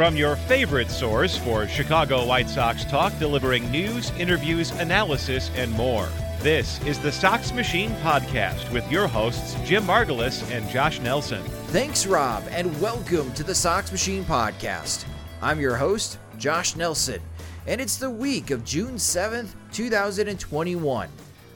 From your favorite source for Chicago White Sox talk, delivering news, interviews, analysis, and more. This is the Sox Machine Podcast with your hosts, Jim Margalus and Josh Nelson. Thanks, Rob, and welcome to the Sox Machine Podcast. I'm your host, Josh Nelson, and it's the week of June 7th, 2021.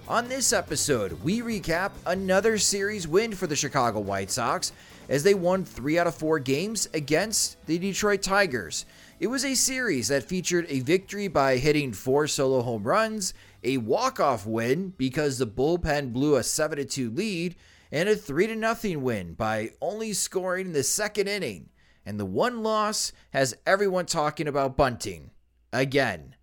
On this episode, we recap another series win for the Chicago White Sox as they won three out of four games against the Detroit Tigers. It was a series that featured a victory by hitting four solo home runs, a walk-off win because the bullpen blew a 7-2 lead, and a 3-0 win by only scoring in the second inning. And the one loss has everyone talking about bunting. Again.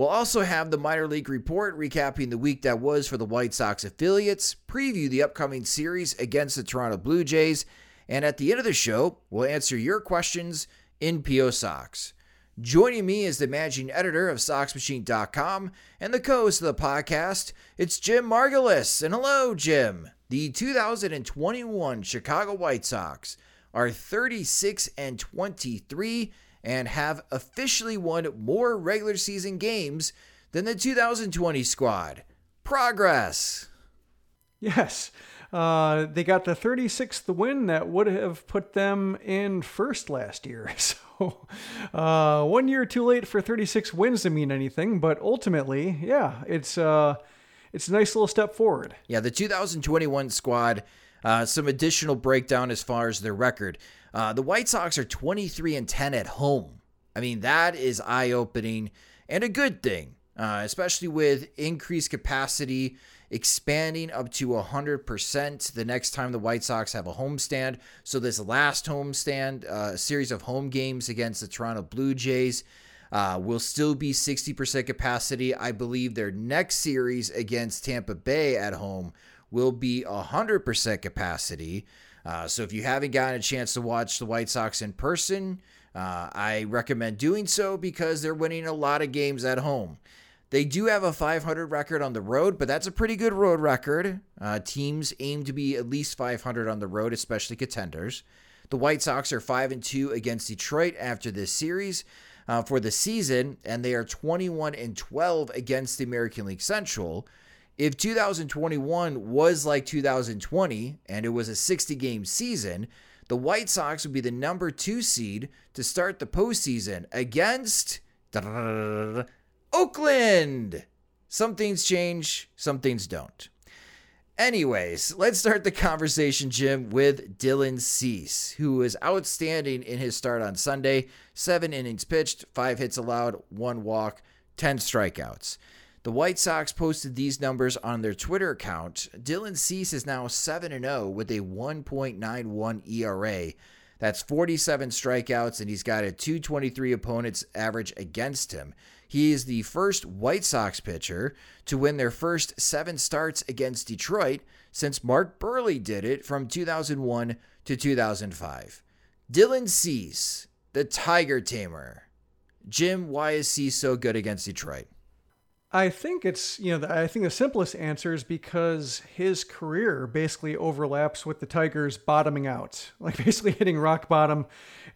We'll also have the minor league report recapping the week that was for the White Sox affiliates, preview the upcoming series against the Toronto Blue Jays, and at the end of the show, we'll answer your questions in PO Sox. Joining me is the managing editor of SoxMachine.com and the co-host of the podcast. It's Jim Margalus. And hello, Jim. The 2021 Chicago White Sox are 36 and 23 and have officially won more regular season games than the 2020 squad. Progress. Yes. Uh, they got the 36th win that would have put them in first last year. So, uh, one year too late for 36 wins to mean anything, but ultimately, yeah, it's uh, it's a nice little step forward. Yeah, the 2021 squad. Uh, some additional breakdown as far as their record. Uh, the White Sox are 23 and 10 at home. I mean, that is eye opening and a good thing, uh, especially with increased capacity expanding up to 100% the next time the White Sox have a homestand. So, this last homestand, uh, series of home games against the Toronto Blue Jays, uh, will still be 60% capacity. I believe their next series against Tampa Bay at home will be 100% capacity. Uh, so if you haven't gotten a chance to watch the White Sox in person, uh, I recommend doing so because they're winning a lot of games at home. They do have a 500 record on the road, but that's a pretty good road record. Uh, teams aim to be at least 500 on the road, especially contenders. The White Sox are 5 and 2 against Detroit after this series uh, for the season, and they are 21 and 12 against the American League Central. If 2021 was like 2020 and it was a 60 game season, the White Sox would be the number two seed to start the postseason against Oakland. Some things change, some things don't. Anyways, let's start the conversation, Jim, with Dylan Cease, who was outstanding in his start on Sunday. Seven innings pitched, five hits allowed, one walk, 10 strikeouts. The White Sox posted these numbers on their Twitter account. Dylan Cease is now 7 0 with a 1.91 ERA. That's 47 strikeouts, and he's got a 223 opponents average against him. He is the first White Sox pitcher to win their first seven starts against Detroit since Mark Buehrle did it from 2001 to 2005. Dylan Cease, the Tiger Tamer. Jim, why is Cease so good against Detroit? I think it's, you know, I think the simplest answer is because his career basically overlaps with the Tigers bottoming out, like basically hitting rock bottom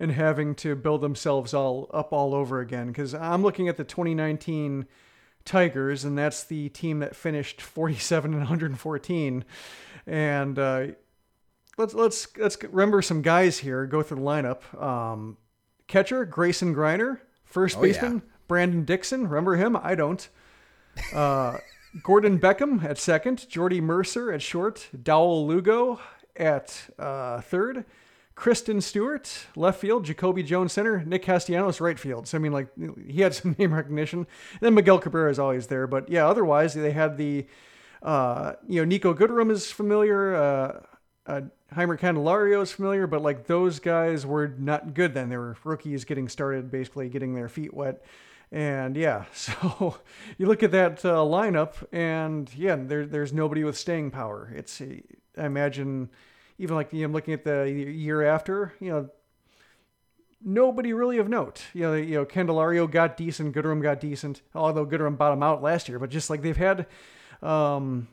and having to build themselves all up all over again. Because I'm looking at the 2019 Tigers, and that's the team that finished 47 and 114. And uh, let's let's let's remember some guys here. Go through the lineup. Um, catcher Grayson Greiner, first Oh, baseman yeah. Brandon Dixon. Remember him? I don't. Uh, Gordon Beckham at second, Jordy Mercer at short, Dawel Lugo at uh, third, Christin Stewart left field, Jacoby Jones center, Nick Castellanos right field. So I mean, like he had some name recognition. And then Miguel Cabrera is always there, but yeah, otherwise they had the uh, you know Niko Goodrum is familiar. Uh, uh, Jeimer Candelario is familiar, but like those guys were not good then. They were rookies getting started, basically getting their feet wet. And yeah, so you look at that uh, lineup, and yeah, there, there's nobody with staying power. It's I imagine even like you know, looking at the year after, you know, nobody really of note. You know, you know, Candelario got decent, Goodrum got decent, although Goodrum bottomed out last year. But just like they've had, um,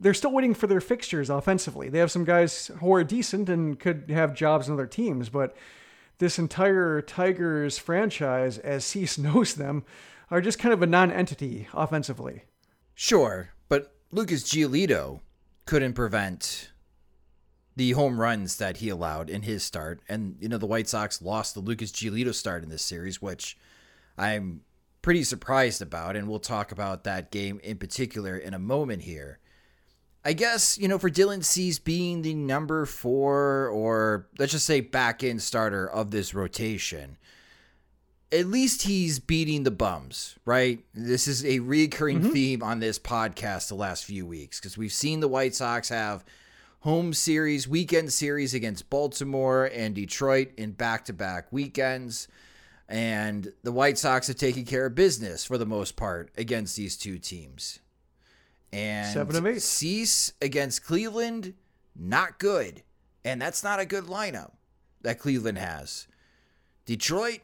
they're still waiting for their fixtures offensively. They have some guys who are decent and could have jobs in other teams, but this entire Tigers franchise, as Cease knows them, are just kind of a non-entity offensively. Sure, but Lucas Giolito couldn't prevent the home runs that he allowed in his start. And, you know, the White Sox lost the Lucas Giolito start in this series, which I'm pretty surprised about. And we'll talk about that game in particular in a moment here. I guess, you know, for Dylan Cease being the number four or let's just say back end starter of this rotation, at least he's beating the bums, right? This is a recurring mm-hmm. theme on this podcast the last few weeks because we've seen the White Sox have home series, weekend series against Baltimore and Detroit in back to back weekends. And the White Sox have taken care of business for the most part against these two teams. And Seven of eight. Cease against Cleveland, not good. And that's not a good lineup that Cleveland has. Detroit,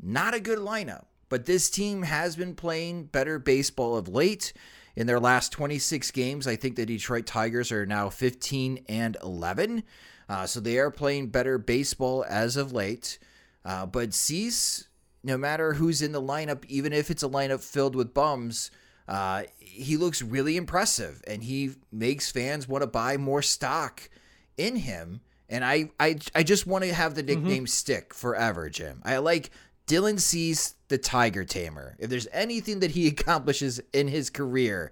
not a good lineup. But this team has been playing better baseball of late. In their last 26 games, I think the Detroit Tigers are now 15 and 11. Uh, so they are playing better baseball as of late. Uh, but Cease, no matter who's in the lineup, even if it's a lineup filled with bums, uh, he looks really impressive and he makes fans want to buy more stock in him. And I, I, I just want to have the nickname stick forever, Jim. I like Dylan Cease, the Tiger Tamer. If there's anything that he accomplishes in his career,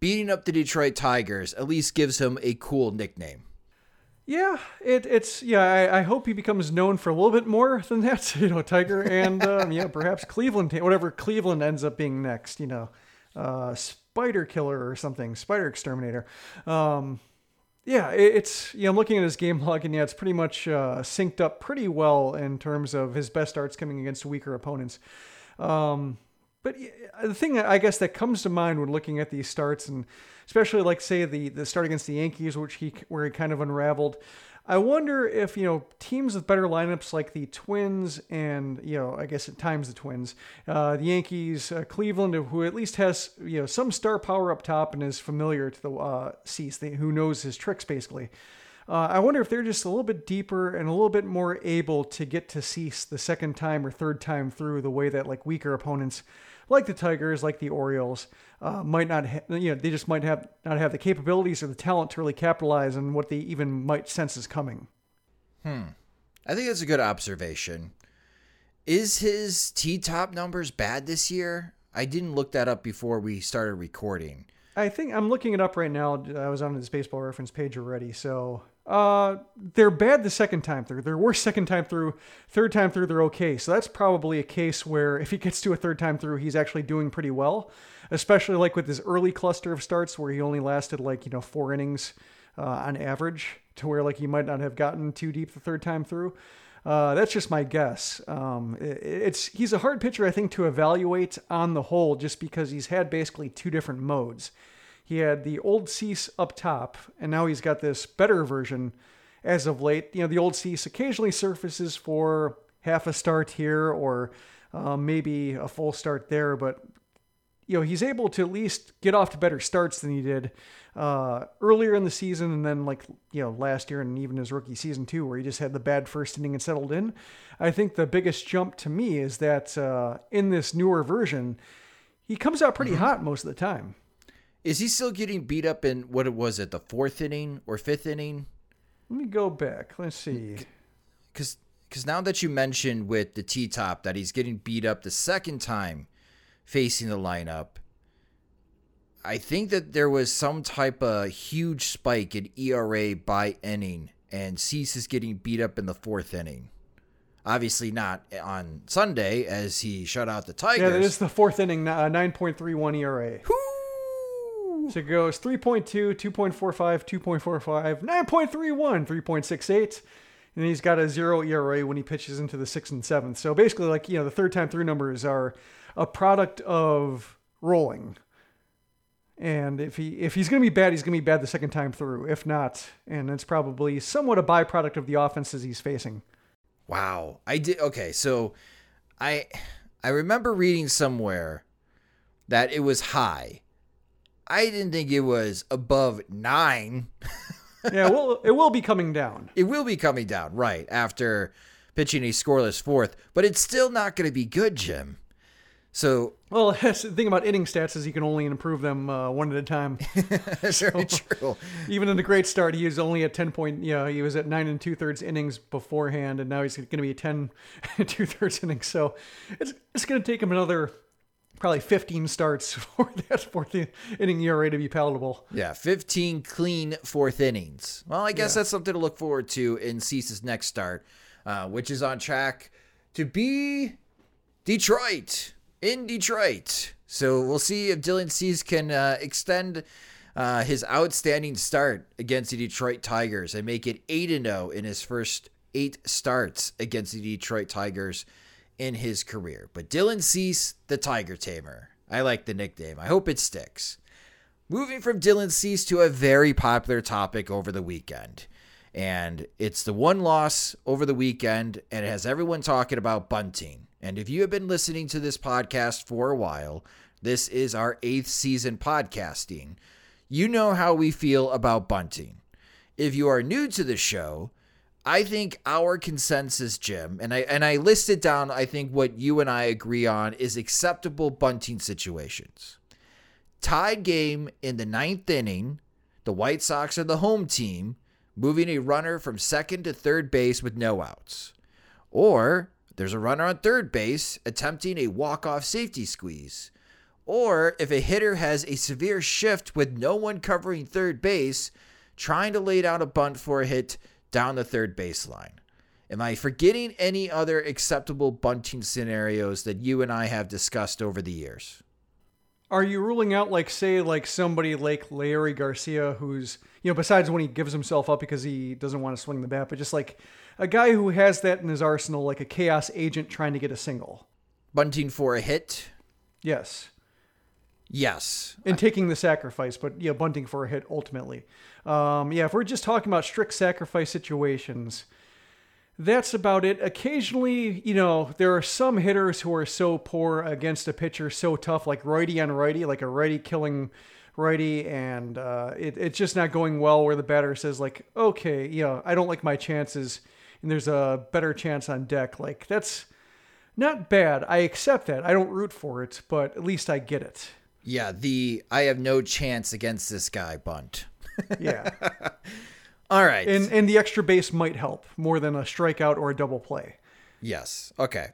beating up the Detroit Tigers at least gives him a cool nickname. Yeah, it, it's yeah. I, I hope he becomes known for a little bit more than that. You know, Tiger and um, yeah, perhaps Cleveland, whatever Cleveland ends up being next. You know, uh, Spider Killer or something, Spider Exterminator. Um, yeah, it, it's yeah. I'm looking at his game log, and yeah, it's pretty much uh, synced up pretty well in terms of his best starts coming against weaker opponents. Um, but the thing I guess that comes to mind when looking at these starts, and especially like say the the start against the Yankees, which he where he kind of unraveled. I wonder if you know teams with better lineups like the Twins and you know I guess at times the Twins, uh, the Yankees, uh, Cleveland, who at least has you know some star power up top and is familiar to the uh, Cease, who knows his tricks basically. Uh, I wonder if they're just a little bit deeper and a little bit more able to get to Cease the second time or third time through the way that like weaker opponents, like the Tigers, like the Orioles, uh, might not. Ha- you know, they just might have not have the capabilities or the talent to really capitalize on what they even might sense is coming. Hmm, I think that's a good observation. Is his T top numbers bad this year? I didn't look that up before we started recording. I think I'm looking it up right now. I was on his baseball reference page already. So uh, they're bad the second time through. They're worse second time through. Third time through, they're okay. So that's probably a case where if he gets to a third time through, he's actually doing pretty well. Especially like with his early cluster of starts where he only lasted like you know four innings uh, on average, to where like he might not have gotten too deep the third time through. Uh, that's just my guess. Um, it- it's he's a hard pitcher, I think, to evaluate on the whole, just because he's had basically two different modes. He had the old Cease up top, and now he's got this better version as of late. You know, the old Cease occasionally surfaces for half a start here or uh, maybe a full start there, but you know he's able to at least get off to better starts than he did uh, earlier in the season, and then like you know last year and even his rookie season too, where he just had the bad first inning and settled in. I think the biggest jump to me is that uh, in this newer version, he comes out pretty hot most of the time. Is he still getting beat up in what it was at the fourth inning or fifth inning? Let me go back. Let's see. Because because now that you mentioned with the T top that he's getting beat up the second time facing the lineup, I think that there was some type of huge spike in ERA by inning, and Cease is getting beat up in the fourth inning. Obviously not on Sunday as he shut out the Tigers. Yeah, that is the fourth inning, uh, 9.31 ERA. Whoo! So it goes 3.2, 2.45, 2.45, 9.31, 3.68. And he's got a zero ERA when he pitches into the sixth and seventh. So basically, like, you know, the third time through numbers are a product of rolling. And if he if he's going to be bad, he's going to be bad the second time through. If not, and it's probably somewhat a byproduct of the offenses he's facing. Wow. I did okay, so I I remember reading somewhere that it was high. I didn't think it was above 9. yeah, well, it will be coming down. It will be coming down, right, after pitching a scoreless fourth, but it's still not going to be good, Jim. So, well, that's the thing about inning stats is you can only improve them uh, one at a time. that's so, very true. Even in the great start, he was only at ten point. Yeah, you know, he was at nine and two thirds innings beforehand, and now he's going to be ten and two thirds innings. So, it's it's going to take him another probably 15 starts for that fourth inning ERA to be palatable. Yeah, 15 clean fourth innings. Well, I guess yeah. that's something to look forward to in Cease's next start, uh, which is on track to be Detroit in Detroit. So we'll see if Dylan Cease can uh, extend uh, his outstanding start against the Detroit Tigers and make it 8 0 in his first eight starts against the Detroit Tigers in his career. But Dylan Cease, the Tiger Tamer. I like the nickname. I hope it sticks. Moving from Dylan Cease to a very popular topic over the weekend. And it's the one loss over the weekend, and it has everyone talking about bunting. And if you have been listening to this podcast for a while, this is our eighth season podcasting. You know how we feel about bunting. If you are new to the show, I think our consensus, Jim, and I and I listed down I think what you and I agree on is acceptable bunting situations. Tied game in the ninth inning, the White Sox are the home team, moving a runner from second to third base with no outs. Or there's a runner on third base attempting a walk-off safety squeeze. Or if a hitter has a severe shift with no one covering third base, trying to lay down a bunt for a hit down the third baseline. Am I forgetting any other acceptable bunting scenarios that you and I have discussed over the years? Are you ruling out, like, say, like somebody like Leury Garcia, who's, you know, besides when he gives himself up because he doesn't want to swing the bat, but just like a guy who has that in his arsenal, like a chaos agent trying to get a single. Bunting for a hit? Yes. Yes. And taking the sacrifice, but yeah, bunting for a hit ultimately. Um, yeah, if we're just talking about strict sacrifice situations, that's about it. Occasionally, you know, there are some hitters who are so poor against a pitcher, so tough, like righty on righty, like a righty killing righty, and uh, it, it's just not going well where the batter says, like, okay, yeah, I don't like my chances and there's a better chance on deck. Like that's not bad. I accept that. I don't root for it, but at least I get it. Yeah, the I have no chance against this guy bunt. Yeah. All right. And and the extra base might help more than a strikeout or a double play. Yes. Okay.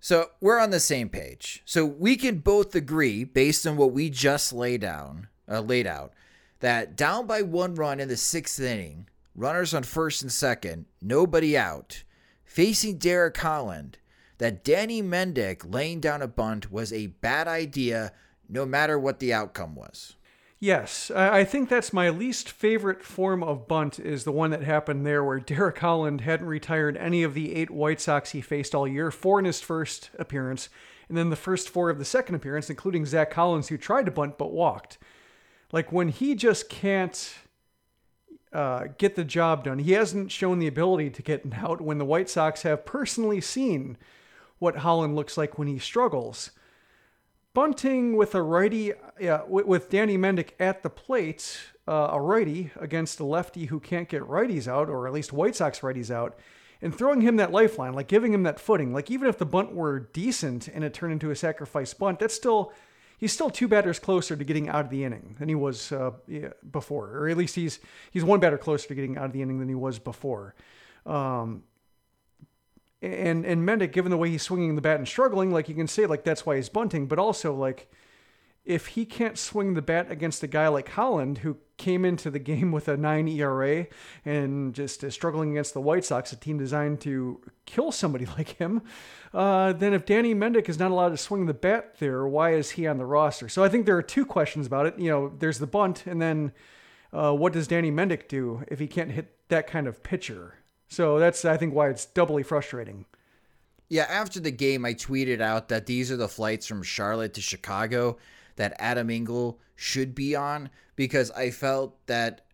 So we're on the same page. So we can both agree, based on what we just laid down, uh, laid out, that down by one run in the sixth inning, runners on first and second, nobody out, facing Derek Holland, that Danny Mendick laying down a bunt was a bad idea no matter what the outcome was. Yes, I think that's my least favorite form of bunt is the one that happened there where Derek Holland hadn't retired any of the eight White Sox he faced all year, four in his first appearance, and then the first four of the second appearance, including Zach Collins, who tried to bunt but walked. Like when he just can't uh, get the job done. He hasn't shown the ability to get out when the White Sox have personally seen what Holland looks like when he struggles. Bunting with a righty, yeah, with, Danny Mendick at the plate, uh, a righty against a lefty who can't get righties out, or at least White Sox righties out, and throwing him that lifeline, like giving him that footing. Like even if the bunt were decent and it turned into a sacrifice bunt, that's still he's still two batters closer to getting out of the inning than he was uh, before, or at least he's he's one batter closer to getting out of the inning than he was before. Um, and and Mendick, given the way he's swinging the bat and struggling, like you can say like that's why he's bunting, but also like if he can't swing the bat against a guy like Holland, who came into the game with a nine ERA and just uh, struggling against the White Sox, a team designed to kill somebody like him, uh, then if Danny Mendick is not allowed to swing the bat there, why is he on the roster? So I think there are two questions about it. You know, there's the bunt, and then uh, what does Danny Mendick do if he can't hit that kind of pitcher? So that's, I think, why it's doubly frustrating. Yeah, after the game, I tweeted out that these are the flights from Charlotte to Chicago that Adam Engel should be on because I felt that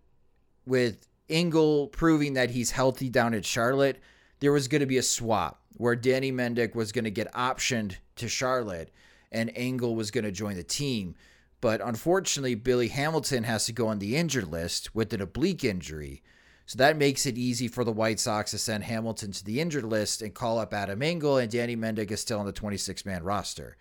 with Engel proving that he's healthy down at Charlotte, there was going to be a swap where Danny Mendick was going to get optioned to Charlotte and Engel was going to join the team. But unfortunately, Billy Hamilton has to go on the injured list with an oblique injury. So that makes it easy for the White Sox to send Hamilton to the injured list and call up Adam Engel, and Danny Mendick is still on the 26 man roster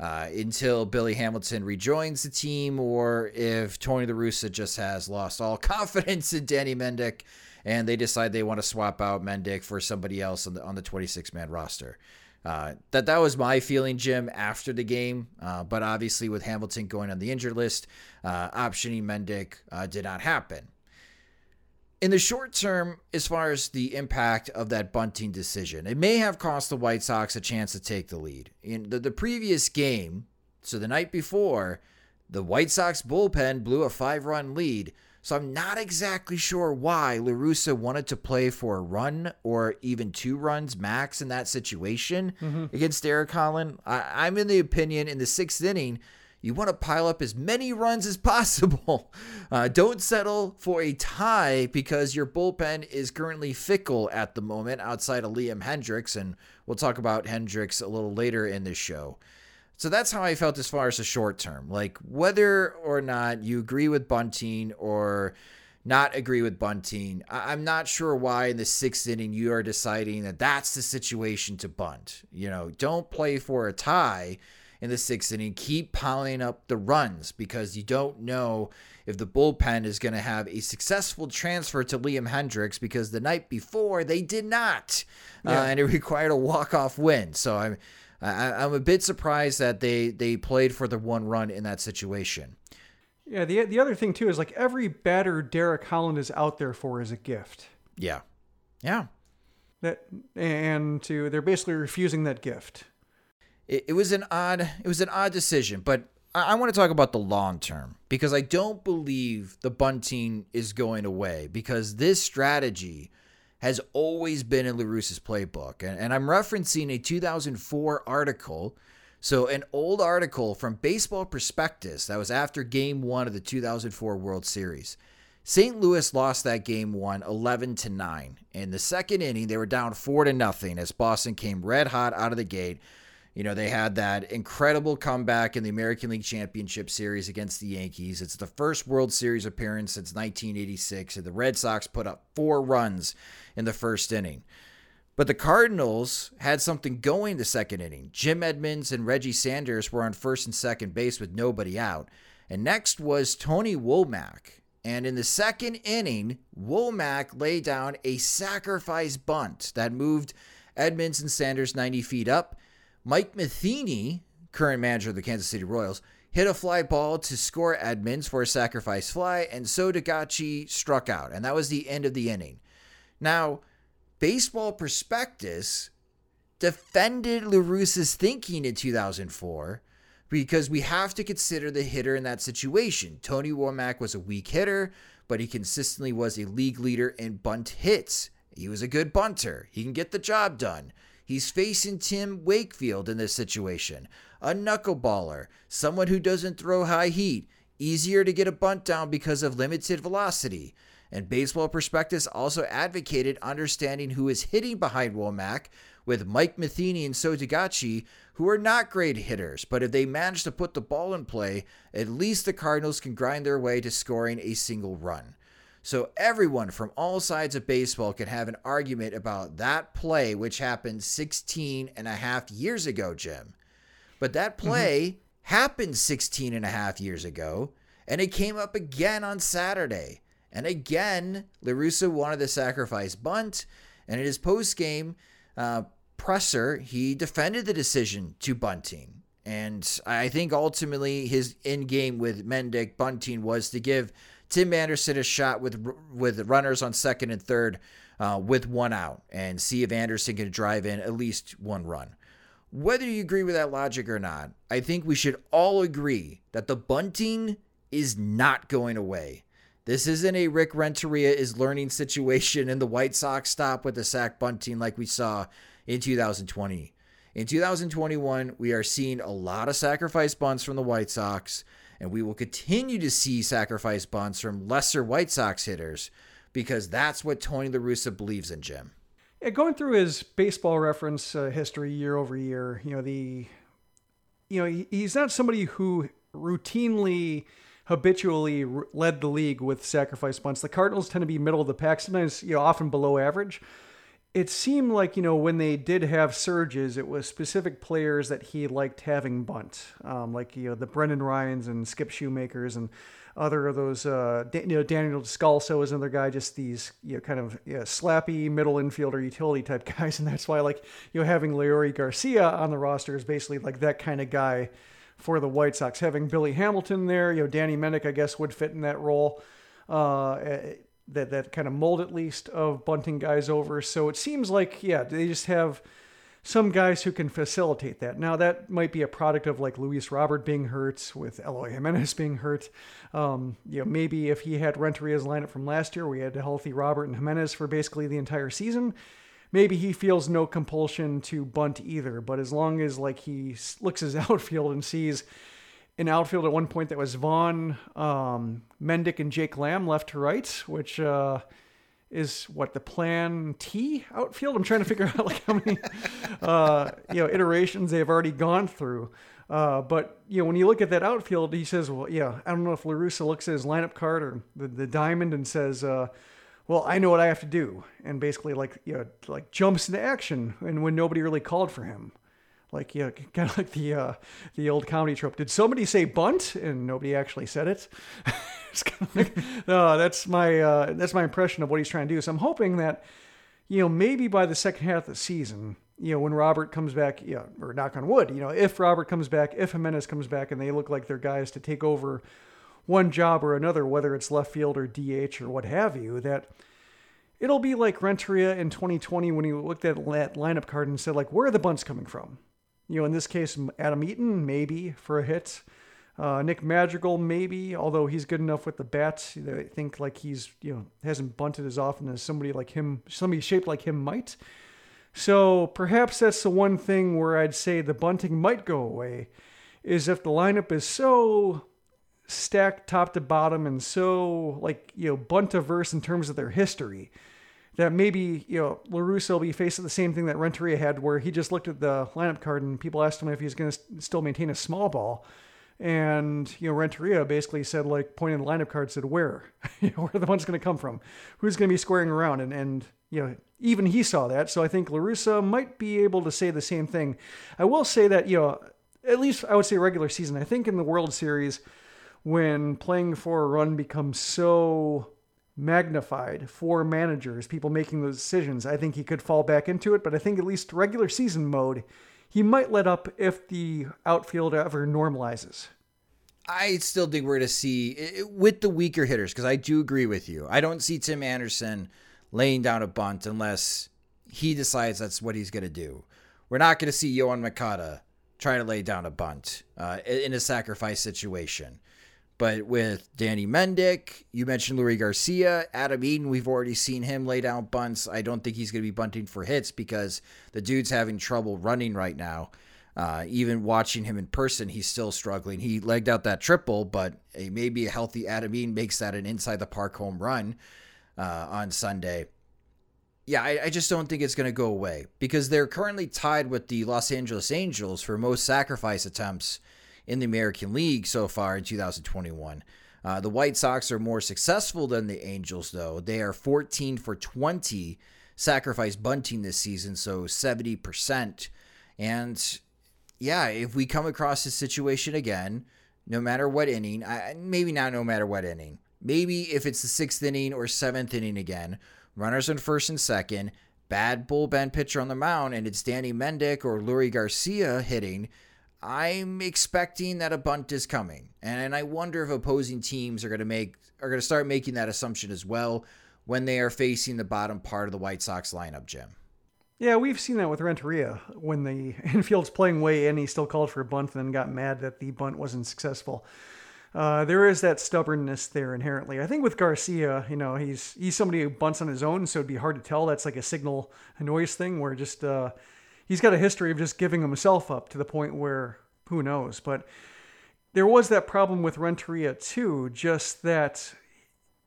uh, until Billy Hamilton rejoins the team, or if Tony La Russa just has lost all confidence in Danny Mendick and they decide they want to swap out Mendick for somebody else on the on the 26 man roster. Uh, that that was my feeling, Jim, after the game. Uh, but obviously, with Hamilton going on the injured list, uh, optioning Mendick uh, did not happen in the short term, as far as the impact of that bunting decision, it may have cost the White Sox a chance to take the lead. In the, the previous game, so the night before, the White Sox bullpen blew a five run lead. So I'm not exactly sure why La Russa wanted to play for a run or even two runs max in that situation mm-hmm. against Derek Holland. I, I'm in the opinion in the sixth inning you want to pile up as many runs as possible. Uh, don't settle for a tie because your bullpen is currently fickle at the moment outside of Liam Hendriks. And we'll talk about Hendriks a little later in this show. So that's how I felt as far as the short term. Like whether or not you agree with Bunting or not agree with Bunting, I- am not sure why in the sixth inning you are deciding that that's the situation to bunt. You know, don't play for a tie in the sixth inning. Keep piling up the runs because you don't know if the bullpen is going to have a successful transfer to Liam Hendriks because the night before they did not, uh, yeah. uh, and it required a walk off win. So I'm I, I'm a bit surprised that they they played for the one run in that situation. Yeah, the the other thing too is like every batter Derek Holland is out there for is a gift. Yeah, yeah. That and to they're basically refusing that gift it, it was an odd it was an odd decision, but I, I want to talk about the long term because I don't believe the bunting is going away because this strategy has always been in La Russa's playbook. And, and I'm referencing a 2004 article. So, an old article from Baseball Prospectus that was after game one of the 2004 World Series. St. Louis lost that game one 11 to 9. In the second inning, they were down 4 to nothing as Boston came red hot out of the gate you know, they had that incredible comeback in the American League Championship Series against the Yankees. It's the first World Series appearance since 1986, and the Red Sox put up four runs in the first inning. But the Cardinals had something going the second inning. Jim Edmonds and Reggie Sanders were on first and second base with nobody out. And next was Tony Womack. And in the second inning, Womack laid down a sacrifice bunt that moved Edmonds and Sanders 90 feet up Mike Matheny, current manager of the Kansas City Royals, hit a fly ball to score Edmonds for a sacrifice fly, and so Taguchi struck out, and that was the end of the inning. Now, Baseball Prospectus defended La Russa's thinking in 2004 because we have to consider the hitter in that situation. Tony Womack was a weak hitter, but he consistently was a league leader in bunt hits. He was a good bunter. He can get the job done. He's facing Tim Wakefield in this situation, a knuckleballer, someone who doesn't throw high heat, easier to get a bunt down because of limited velocity. And Baseball Prospectus also advocated understanding who is hitting behind Womack with Mike Matheny and So Taguchi, who are not great hitters, but if they manage to put the ball in play, at least the Cardinals can grind their way to scoring a single run. So everyone from all sides of baseball can have an argument about that play, which happened 16 and a half years ago, Jim. But that mm-hmm. play mm-hmm. happened 16 and a half years ago, and it came up again on Saturday. And again, La Russa wanted the sacrifice bunt, and in his post game uh, presser, he defended the decision to bunting. And I think ultimately his in game with Mendick bunting was to give Tim Anderson is shot with with runners on second and third uh, with one out and see if Anderson can drive in at least one run. Whether you agree with that logic or not, I think we should all agree that the bunting is not going away. This isn't a Rick Renteria is learning situation and the White Sox stop with the sack bunting like we saw in 2020. In 2021, we are seeing a lot of sacrifice bunts from the White Sox, and we will continue to see sacrifice bunts from lesser White Sox hitters because that's what Tony La Russa believes in, Jim. Yeah, going through his baseball reference uh, history year over year, you know, the you know, he's not somebody who routinely habitually led the league with sacrifice bunts. The Cardinals tend to be middle of the pack, sometimes you know often below average. It seemed like you know when they did have surges, it was specific players that he liked having bunt, um, like you know the Brendan Ryans and Skip Schumakers and other of those. Uh, you know Daniel Descalso is another guy, just these you know kind of you know, slappy middle infielder utility type guys, and that's why like you know having Leury Garcia on the roster is basically like that kind of guy for the White Sox. Having Billy Hamilton there, you know, Danny Mendick, I guess, would fit in that role. Uh, eh, that that kind of mold at least of bunting guys over. So it seems like yeah, they just have some guys who can facilitate that. Now that might be a product of like Luis Robert being hurt, with Eloy Jimenez being hurt. Um, you know, maybe if he had Renteria's lineup from last year, we had a healthy Robert and Jimenez for basically the entire season maybe he feels no compulsion to bunt either. But as long as like he looks his outfield and sees an outfield at one point that was Vaughn, um, Mendick, and Jake Lamb left to right, which uh, is what the plan T outfield. I'm trying to figure out like how many uh, you know iterations they've already gone through. Uh, but you know, when you look at that outfield, he says, "Well, yeah, I don't know if La Russa looks at his lineup card or the, the diamond and says, uh, well, I know what I have to do, and basically like you know like jumps into action, and when nobody really called for him, like yeah, kind of like the uh, the old comedy trope. Did somebody say bunt, and nobody actually said it? it's kind of like, uh, that's my uh, that's my impression of what he's trying to do. So I'm hoping that you know maybe by the second half of the season, you know when Robert comes back, yeah, or knock on wood, you know if Robert comes back, if Jimenez comes back, and they look like they're guys to take over one job or another, whether it's left field or DH or what have you, that it'll be like Renteria in 2020 when he looked at that lineup card and said, like, where are the bunts coming from? You know, in this case, Adam Eaton, maybe for a hit. Uh, Nick Madrigal, maybe, although he's good enough with the bats. I think like he's, you know, hasn't bunted as often as somebody like him, somebody shaped like him might. So perhaps that's the one thing where I'd say the bunting might go away is if the lineup is so stacked top to bottom and so like you know buntiverse in terms of their history that maybe you know La Russa will be facing the same thing that Renteria had, where he just looked at the lineup card and people asked him if he's going to still maintain a small ball, and you know Renteria basically said like pointing the lineup card said where, where the one's going to come from, who's going to be squaring around, and and you know even he saw that, so I think La Russa might be able to say the same thing. I will say that you know at least I would say regular season. I think in the World Series when playing for a run becomes so magnified for managers, people making those decisions, I think he could fall back into it. But I think at least regular season mode, he might let up if the outfield ever normalizes. I still think we're to see with the weaker hitters because I do agree with you. I don't see Tim Anderson laying down a bunt unless he decides that's what he's going to do. We're not going to see Yoan Moncada try to lay down a bunt uh, in a sacrifice situation. But with Danny Mendick, you mentioned Leury Garcia, Adam Eaton, we've already seen him lay down bunts. I don't think he's going to be bunting for hits because the dude's having trouble running right now. Uh, even watching him in person, he's still struggling. He legged out that triple, but a, maybe a healthy Adam Eaton makes that an inside the park home run. uh, on Sunday. Yeah, I, I just don't think it's going to go away because they're currently tied with the Los Angeles Angels for most sacrifice attempts in the American League so far in 2021. Uh, the White Sox are more successful than the Angels, though. They are 14 for 20 sacrifice bunting this season, so 70%. And yeah, if we come across this situation again, no matter what inning, I, maybe not no matter what inning, maybe if it's the sixth inning or seventh inning again, runners on first and second, bad bullpen pitcher on the mound, and it's Danny Mendick or Leury Garcia hitting I'm expecting that a bunt is coming, and I wonder if opposing teams are going to make are going to start making that assumption as well when they are facing the bottom part of the White Sox lineup, Jim. Yeah, we've seen that with Renteria when the infield's playing way in, he still called for a bunt and then got mad that the bunt wasn't successful. Uh, there is that stubbornness there inherently. I think with Garcia, you know, he's he's somebody who bunts on his own, so it'd be hard to tell. That's like a signal a noise thing where just uh, he's got a history of just giving himself up to the point where who knows. But there was that problem with Renteria too, just that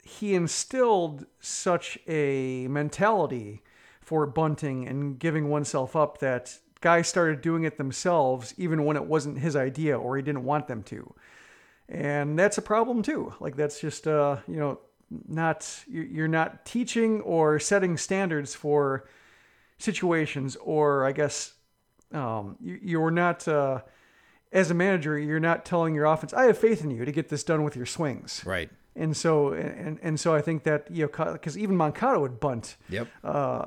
he instilled such a mentality for bunting and giving oneself up that guys started doing it themselves even when it wasn't his idea or he didn't want them to. And that's a problem too. Like that's just uh, you know, not you're not teaching or setting standards for situations, or I guess um, you, are not. Uh, as a manager, you're not telling your offense, "I have faith in you to get this done with your swings." Right. And so, and, and so I think that you know, because even Moncada would bunt. Yep. Uh,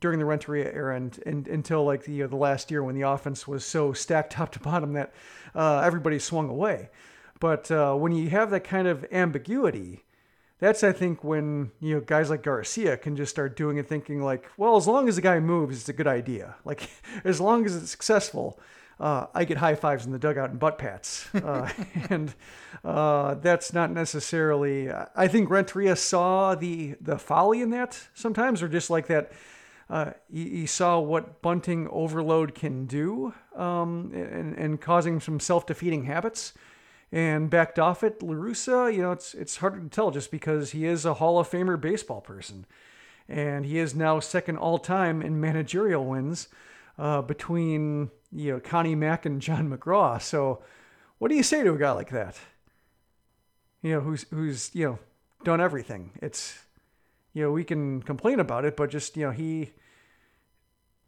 during the Renteria era, and, and until like the you know, the last year when the offense was so stacked top to bottom that uh, everybody swung away. But uh, when you have that kind of ambiguity, that's I think when you know guys like Garcia can just start doing it, thinking like, well, as long as the guy moves, it's a good idea. Like as long as it's successful, uh, I get high fives in the dugout and butt pats, uh, and uh, that's not necessarily. I think Renteria saw the the folly in that sometimes, or just like that. Uh, he, he, saw what bunting overload can do, um, and, and causing some self defeating habits and backed off it. La Russa, you know, it's it's hard to tell just because he is a Hall of Famer baseball person, and he is now second all time in managerial wins uh, between you know Connie Mack and John McGraw. So, what do you say to a guy like that? You know, who's who's you know done everything. It's you know we can complain about it, but just you know he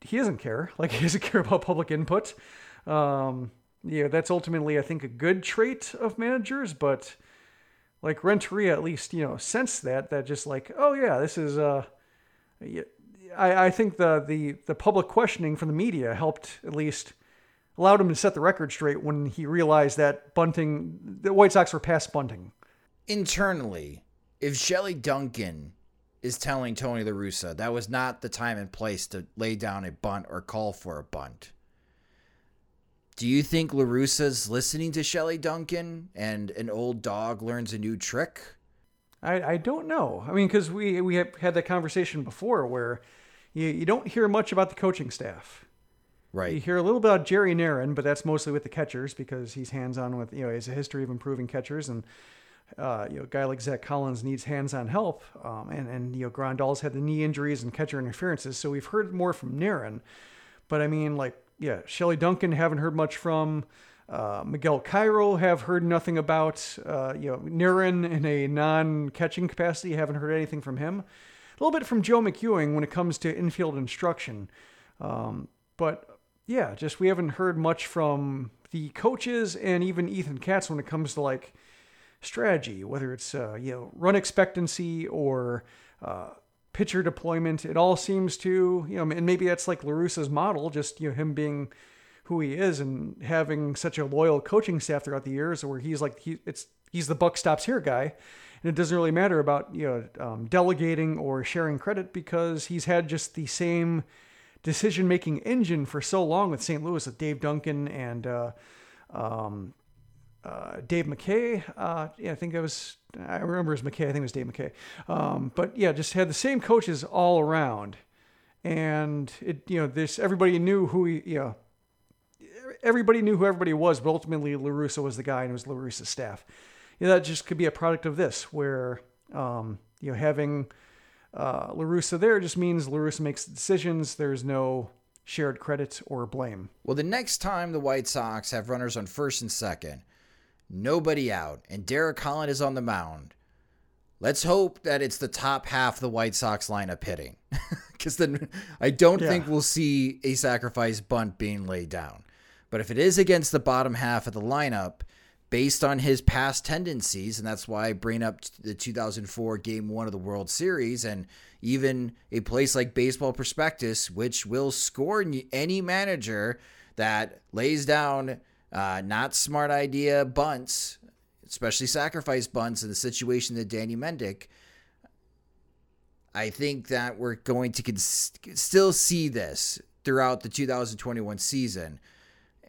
he doesn't care. Like he doesn't care about public input. Um, know, that's ultimately, I think, a good trait of managers, but like Renteria at least, you know, sense that, that just like, oh yeah, this is, uh, I, I think the, the, the public questioning from the media helped at least allowed him to set the record straight when he realized that bunting, the White Sox were past bunting. Internally, if Shelley Duncan is telling Tony La Russa that was not the time and place to lay down a bunt or call for a bunt, do you think La Russa's listening to Shelley Duncan and an old dog learns a new trick? I, I don't know. I mean, because we, we have had that conversation before where you, you don't hear much about the coaching staff. Right. You hear a little about Jerry Narron, but that's mostly with the catchers because he's hands on with, you know, he has a history of improving catchers. And, uh, you know, a guy like Zach Collins needs hands on help. Um, and, and, you know, Grandal's had the knee injuries and catcher interferences. So we've heard more from Narron. But I mean, like, yeah, Shelley Duncan haven't heard much from. Uh, Miguel Cairo have heard nothing about. Uh, you know, Narron in a non-catching capacity haven't heard anything from him. A little bit from Joe McEwing when it comes to infield instruction, um, but yeah, just we haven't heard much from the coaches and even Ethan Katz when it comes to like strategy, whether it's uh, you know run expectancy or uh, pitcher deployment. It all seems to, you know, and maybe that's like La Russa's model, just, you know, him being who he is and having such a loyal coaching staff throughout the years where he's like, he, it's, he's the buck stops here guy. And it doesn't really matter about, you know, um, delegating or sharing credit because he's had just the same decision making engine for so long with St. Louis with Dave Duncan and, uh, um, uh, Dave McKay. Uh, yeah, I think it was, I remember it was McKay. I think it was Dave McKay. Um, but yeah, just had the same coaches all around. And it, you know, this, everybody knew who he, you know, everybody knew who everybody was, but ultimately La Russa was the guy and it was La Russa's staff. You know, that just could be a product of this where, um, you know, having uh, LaRussa there just means LaRussa makes the decisions. There's no shared credit or blame. Well, the next time the White Sox have runners on first and second, nobody out, and Derek Holland is on the mound, let's hope that it's the top half of the White Sox lineup hitting. Because then I don't Yeah. think we'll see a sacrifice bunt being laid down. But if it is against the bottom half of the lineup, based on his past tendencies, and that's why I bring up the 2004 Game One of the World Series, and even a place like Baseball Prospectus, which will score any manager that lays down uh, not smart idea bunts, especially sacrifice bunts in the situation that Danny Mendick. I think that we're going to cons- still see this throughout the 2021 season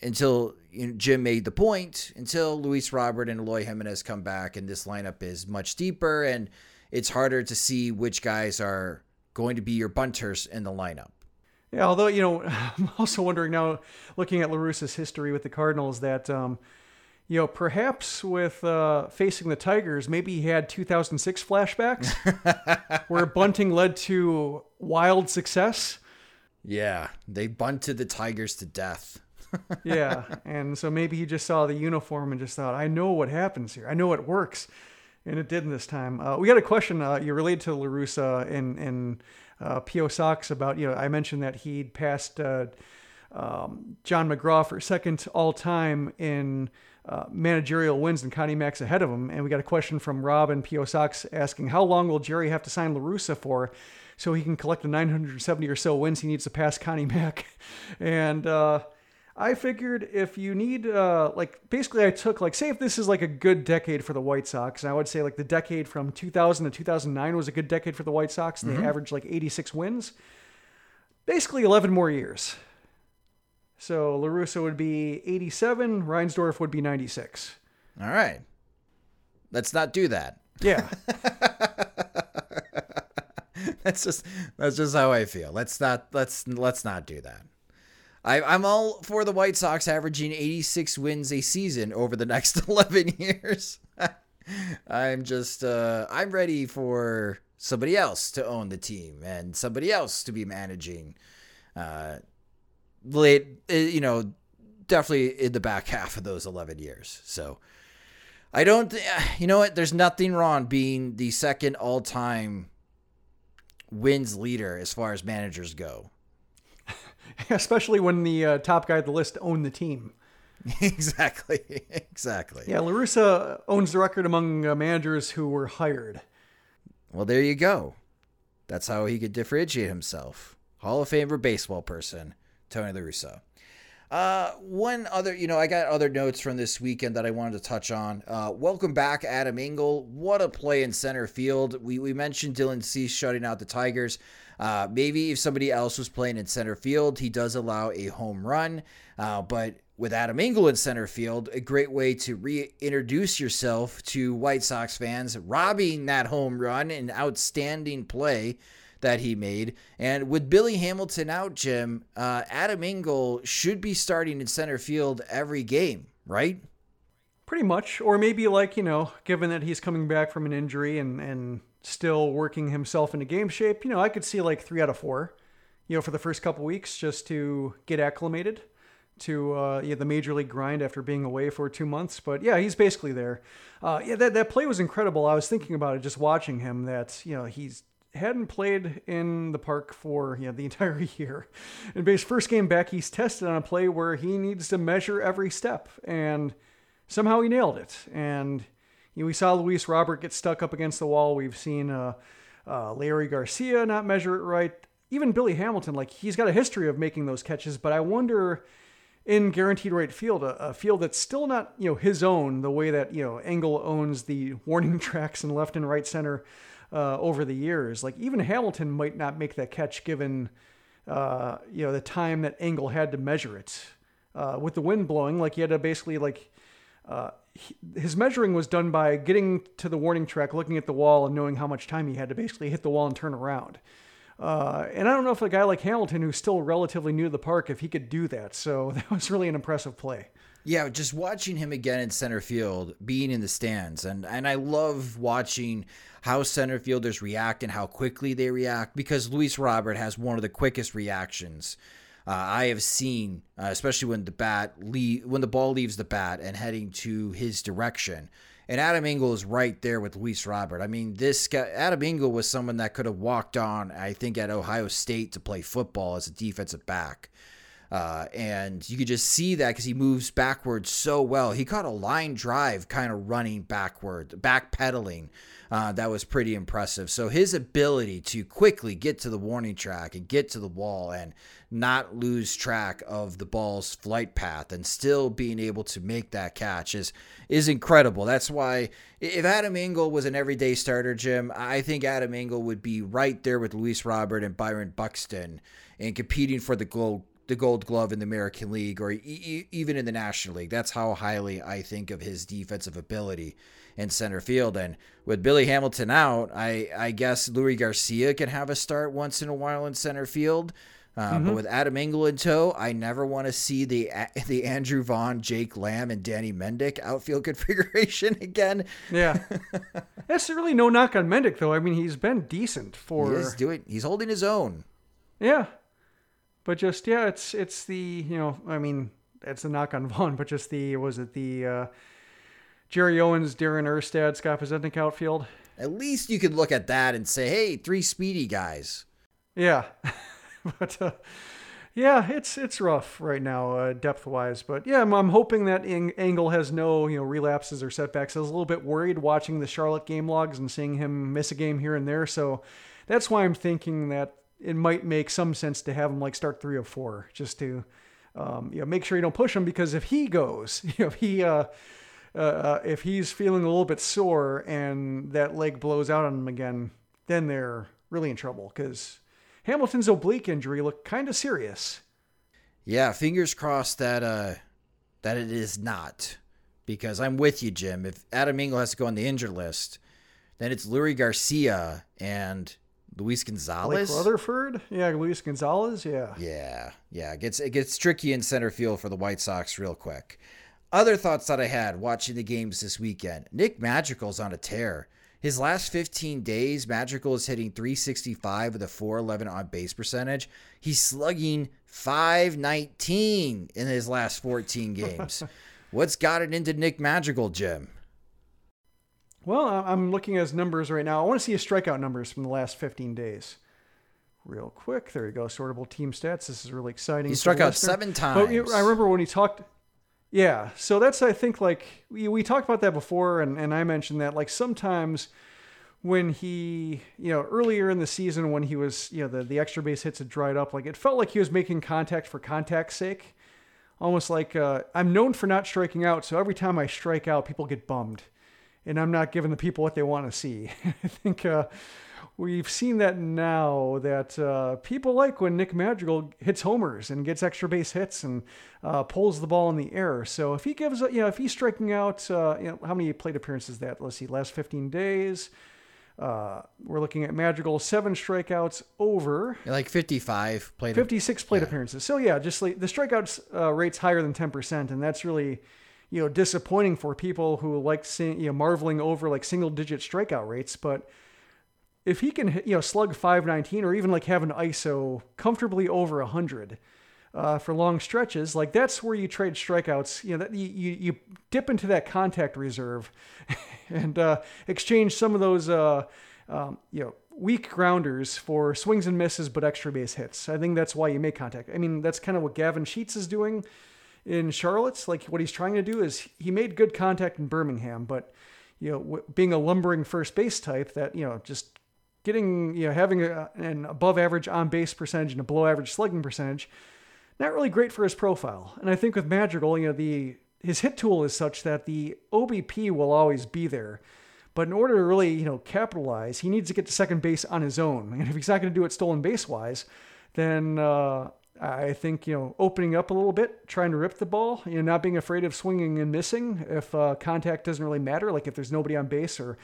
until you know, Jim made the point, until Luis Robert and Eloy Jimenez come back, and this lineup is much deeper, and it's harder to see which guys are going to be your bunters in the lineup. Yeah, although you know, I'm also wondering now, looking at La Russa's history with the Cardinals, that um, you know, perhaps with uh, facing the Tigers, maybe he had 2006 flashbacks where bunting led to wild success. Yeah, they bunted the Tigers to death. Yeah, and so maybe he just saw the uniform and just thought, "I know what happens here. I know it works," and it didn't this time. Uh, we got a question. Uh, you related to La Russa and and uh, P.O. Sox about you know I mentioned that he'd passed uh, um, John McGraw for second all time in uh, managerial wins, and Connie Mack's ahead of him. And we got a question from Rob and P.O. Sox asking, "How long will Jerry have to sign La Russa for?" So he can collect the 970 or so wins he needs to pass Connie Mack, and uh, I figured if you need, uh, like, basically, I took, like, say if this is like a good decade for the White Sox, and I would say, like, the decade from 2000 to 2009 was a good decade for the White Sox, and they averaged, like, 86 wins. Basically, 11 more years. So LaRussa would be 87, Reinsdorf would be 96. All right, let's not do that. Yeah. that's just that's just how I feel. Let's not let's let's not do that. I, I'm all for the White Sox averaging 86 wins a season over the next 11 years. I'm just uh, I'm ready for somebody else to own the team and somebody else to be managing. Uh, late, uh, you know, definitely in the back half of those 11 years. So I don't, you know what? There's nothing wrong being the second all time wins leader as far as managers go. Especially when the uh, top guy of the list owned the team. exactly. Exactly. Yeah, LaRussa owns the record among uh, managers who were hired. Well, there you go. That's how he could differentiate himself. Hall of Famer baseball person, Tony La Russa. Uh, one other, you know, I got other notes from this weekend that I wanted to touch on. Uh, welcome back, Adam Engel. What a play in center field. We, we mentioned Dylan Cease shutting out the Tigers. Uh, maybe if somebody else was playing in center field, he does allow a home run. Uh, but with Adam Engel in center field, a great way to reintroduce yourself to White Sox fans, robbing that home run, an outstanding play that he made. And with Billy Hamilton out, Jim, uh, Adam Engel should be starting in center field every game, right? Pretty much. Or maybe like, you know, given that he's coming back from an injury and, and still working himself into game shape, you know, I could see like three out of four, you know, for the first couple weeks just to get acclimated to uh, yeah, the major league grind after being away for two months. But yeah, he's basically there. Uh, yeah, that, that play was incredible. I was thinking about it just watching him that, you know, he's hadn't played in the park for you know the entire year. In his first game back, he's tested on a play where he needs to measure every step, and somehow he nailed it. And you know, we saw Luis Robert get stuck up against the wall. We've seen uh, uh, Leury Garcia not measure it right. Even Billy Hamilton, like he's got a history of making those catches, but I wonder in Guaranteed Rate Field, a, a, field that's still not you know his own, the way that you know Engel owns the warning tracks in left and right center uh, over the years. Like even Hamilton might not make that catch given uh, you know the time that Engel had to measure it. Uh, with the wind blowing, like he had to basically like uh, he, his measuring was done by getting to the warning track, looking at the wall, and knowing how much time he had to basically hit the wall and turn around. Uh, and I don't know if a guy like Hamilton, who's still relatively new to the park, if he could do that. So that was really an impressive play. Yeah, just watching him again in center field, being in the stands, and and I love watching how center fielders react and how quickly they react because Luis Robert has one of the quickest reactions uh, I have seen, uh, especially when the bat le- when the ball leaves the bat and heading to his direction. And Adam Engel is right there with Luis Robert. I mean, this guy, Adam Engel was someone that could have walked on, I think, at Ohio State to play football as a defensive back. Uh, and you could just see that because he moves backwards so well. He caught a line drive kind of running backward, backpedaling. Uh, that was pretty impressive. So his ability to quickly get to the warning track and get to the wall and not lose track of the ball's flight path and still being able to make that catch is is incredible. That's why if Adam Engel was an everyday starter, Jim, I think Adam Engel would be right there with Luis Robert and Byron Buxton and competing for the gold the Gold Glove in the American League or e- even in the National League. That's how highly I think of his defensive ability in center field. And with Billy Hamilton out, I I guess Leury Garcia can have a start once in a while in center field. Uh, mm-hmm. But with Adam Engel in tow, I never want to see the the Andrew Vaughn, Jake Lamb, and Danny Mendick outfield configuration again. Yeah, that's really no knock on Mendick though. I mean, he's been decent for. He's doing. He's holding his own. Yeah, but just yeah, it's it's the you know I mean it's a knock on Vaughn, but just the was it the uh, Jerry Owens, Darren Erstad, Scott Podsednik outfield. At least you could look at that and say, hey, three speedy guys. Yeah, but uh, yeah, it's it's rough right now uh, depth wise. But yeah, I'm, I'm hoping that Engel has no you know relapses or setbacks. I was a little bit worried watching the Charlotte game logs and seeing him miss a game here and there. So that's why I'm thinking that it might make some sense to have him like start three or four just to um, you know make sure you don't push him because if he goes, you know, if he uh, uh, uh, if he's feeling a little bit sore and that leg blows out on him again, then they're really in trouble because Hamilton's oblique injury looked kind of serious. Yeah, fingers crossed that uh, that it is not, because I'm with you, Jim. If Adam Engel has to go on the injured list, then it's Leury Garcia and Luis Gonzalez. Blake Rutherford, yeah, Luis Gonzalez, yeah, yeah, yeah. It gets it gets tricky in center field for the White Sox real quick. Other thoughts that I had watching the games this weekend: Nick Madrigal's on a tear. His last 15 days, Madrigal is hitting 365 with a 411 on base percentage. He's slugging 519 in his last 14 games. What's got it into Nick Madrigal, Jim? Well, I'm looking at his numbers right now. I want to see his strikeout numbers from the last 15 days. Real quick, there you go. Sortable team stats. This is really exciting. He struck out seven times. But I remember when he talked. Yeah, so that's I think like we, we talked about that before, and, and I mentioned that like sometimes when he you know earlier in the season when he was you know the the extra base hits had dried up, like it felt like he was making contact for contact's sake, almost like uh, I'm known for not striking out, so every time I strike out, people get bummed and I'm not giving the people what they want to see. I think uh, we've seen that now that uh, people like when Nick Madrigal hits homers and gets extra base hits and uh, pulls the ball in the air. So if he gives, you know, if he's striking out, uh, you know, how many plate appearances that? Let's see, last 15 days. Uh, we're looking at Madrigal seven strikeouts over like 55 plate 56 plate yeah. appearances. So yeah, just like the strikeouts uh, rate's higher than 10%, and that's really you know disappointing for people who like seeing you know marveling over like single digit strikeout rates but if he can you know slug 519 or even like have an iso comfortably over 100 uh, for long stretches like that's where you trade strikeouts you know that you, you, you dip into that contact reserve and uh, exchange some of those uh, um, you know weak grounders for swings and misses but extra base hits. I think that's why you make contact. I mean that's kind of what gavin sheets is doing in Charlotte's, like what he's trying to do is he made good contact in Birmingham, but you know, being a lumbering first base type, that you know, just getting you know having a, an above average on base percentage and a below average slugging percentage, not really great for his profile. And I think with Madrigal, you know, the his hit tool is such that the OBP will always be there. But in order to really, you know, capitalize, he needs to get to second base on his own. And if he's not going to do it stolen base wise, then uh, I think you know opening up a little bit, trying to rip the ball, you know, not being afraid of swinging and missing if uh, contact doesn't really matter. Like if there's nobody on base or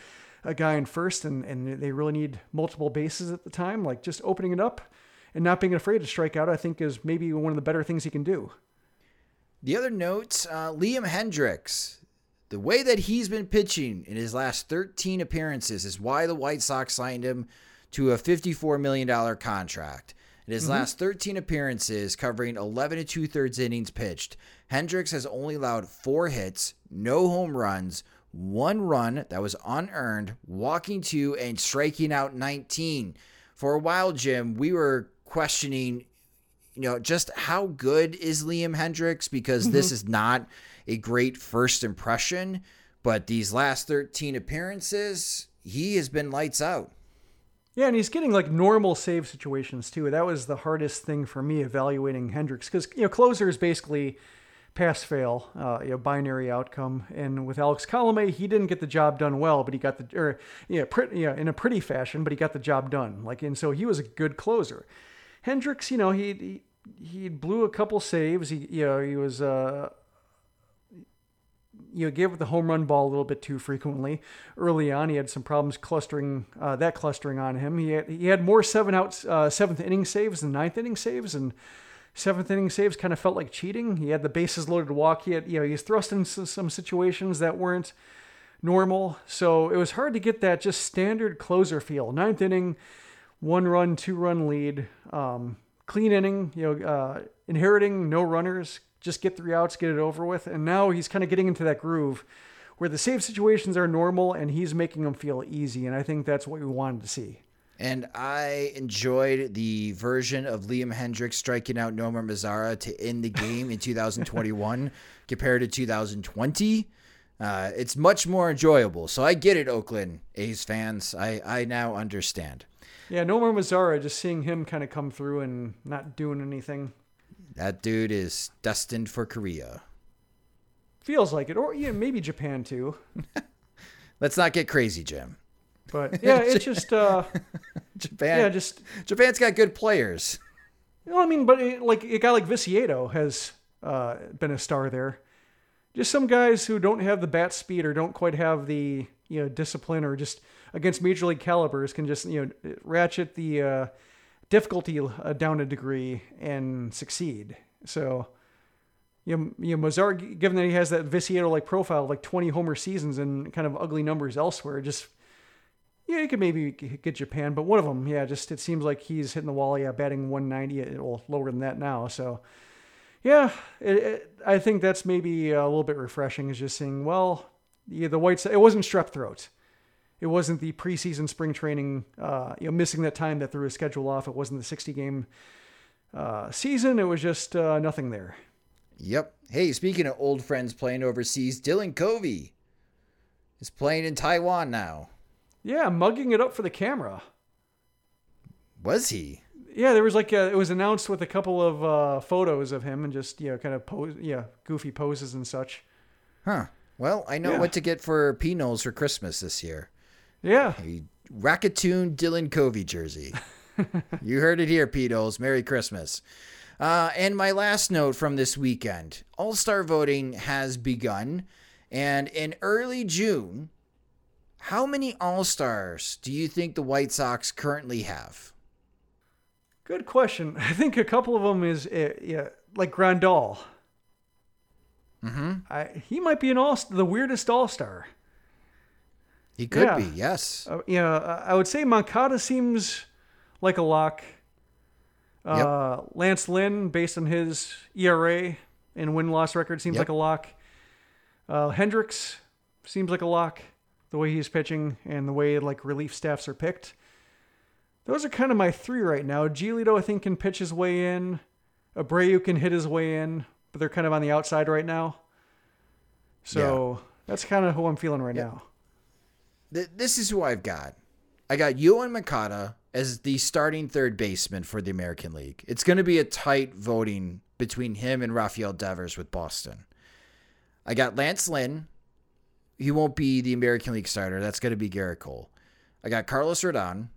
a guy in first, and and they really need multiple bases at the time, like just opening it up and not being afraid to strike out, I think is maybe one of the better things he can do. The other notes uh, Liam Hendriks. the way that he's been pitching in his last 13 appearances is why the White Sox signed him to a $54 million contract. In his mm-hmm. last 13 appearances, covering 11 and two thirds innings pitched, Hendriks has only allowed four hits, no home runs, one run that was unearned, walking two, and striking out 19. For a while, Jim, we were questioning, you know, just how good is Liam Hendriks because mm-hmm. this is not a great first impression. But these last 13 appearances, he has been lights out. Yeah, and he's getting like normal save situations too. That was the hardest thing for me evaluating Hendriks because you know closer is basically pass fail, uh, you know, binary outcome. And with Alex Colome, he didn't get the job done well, but he got the or yeah, pretty, yeah, in a pretty fashion, but he got the job done. Like and so he was a good closer. Hendriks, you know, he he, he blew a couple saves. He you know he was uh, you know, gave the home run ball a little bit too frequently. Early on, he had some problems clustering uh, that clustering on him. He had, he had more seven out uh, seventh inning saves than ninth inning saves, and seventh inning saves kind of felt like cheating. He had the bases loaded walk. He had, you know, he's thrust into some situations that weren't normal. So it was hard to get that just standard closer feel. Ninth inning, one run, two run lead, um, clean inning, you know, uh, inheriting no runners, just get three outs, get it over with. And now he's kind of getting into that groove where the save situations are normal and he's making them feel easy. And I think that's what we wanted to see. And I enjoyed the version of Liam Hendriks striking out Nomar Mazara to end the game in 2021 compared to 2020. Uh, it's much more enjoyable. So I get it, Oakland A's fans. I, I now understand. Yeah, Nomar Mazara, just seeing him kind of come through and not doing anything that dude is destined for Korea. Feels like it, or yeah, maybe Japan too. Let's not get crazy, Jim. But yeah, it's just uh, Japan. Yeah, just Japan's got good players. No, I mean, but it, like a guy like Viciedo has uh, been a star there. Just some guys who don't have the bat speed or don't quite have the you know discipline or just against major league calibers can just you know ratchet the uh, difficulty uh, down a degree and succeed. So, you know, you know Mazar, given that he has that Viciedo like profile, like 20 homer seasons and kind of ugly numbers elsewhere, just yeah, you could maybe get Japan, but one of them, yeah, just it seems like he's hitting the wall. Yeah, batting 190, well, lower than that now. So, yeah, it, it, I think that's maybe a little bit refreshing. Is just seeing, well, yeah, the whites. It wasn't strep throat it wasn't the preseason spring training, uh, you know, missing that time that threw his schedule off. It wasn't the 60 game uh, season. It was just uh, nothing there. Yep. Hey, speaking of old friends playing overseas, Dylan Covey is playing in Taiwan now. Yeah, mugging it up for the camera. Was he? Yeah, there was like a, it was announced with a couple of uh, photos of him and just you know kind of pose, yeah, goofy poses and such. Huh. Well, I know yeah. what to get for P Knowles for Christmas this year. Yeah. A Rakuten Dylan Covey jersey. you heard it here, Pedos. Merry Christmas. Uh, and my last note from this weekend All Star voting has begun. And in early June, how many All Stars do you think the White Sox currently have? Good question. I think a couple of them is uh, yeah, like Grandal. Mm-hmm. I, he might be an all the weirdest All Star. He could yeah. be, yes. Uh, yeah, I would say Moncada seems like a lock. Uh, yep. Lance Lynn, based on his ERA and win loss record, seems yep. like a lock. Uh, Hendriks seems like a lock, the way he's pitching and the way like relief staffs are picked. Those are kind of my three right now. Giolito, I think, can pitch his way in. Abreu can hit his way in, but they're kind of on the outside right now. So yeah. that's kind of who I'm feeling right now this is who I've got. I got Yoan Moncada as the starting third baseman for the American League. It's going to be a tight voting between him and Rafael Devers with Boston. I got Lance Lynn. He won't be the American League starter. That's going to be Gerrit Cole. I got Carlos Rodon.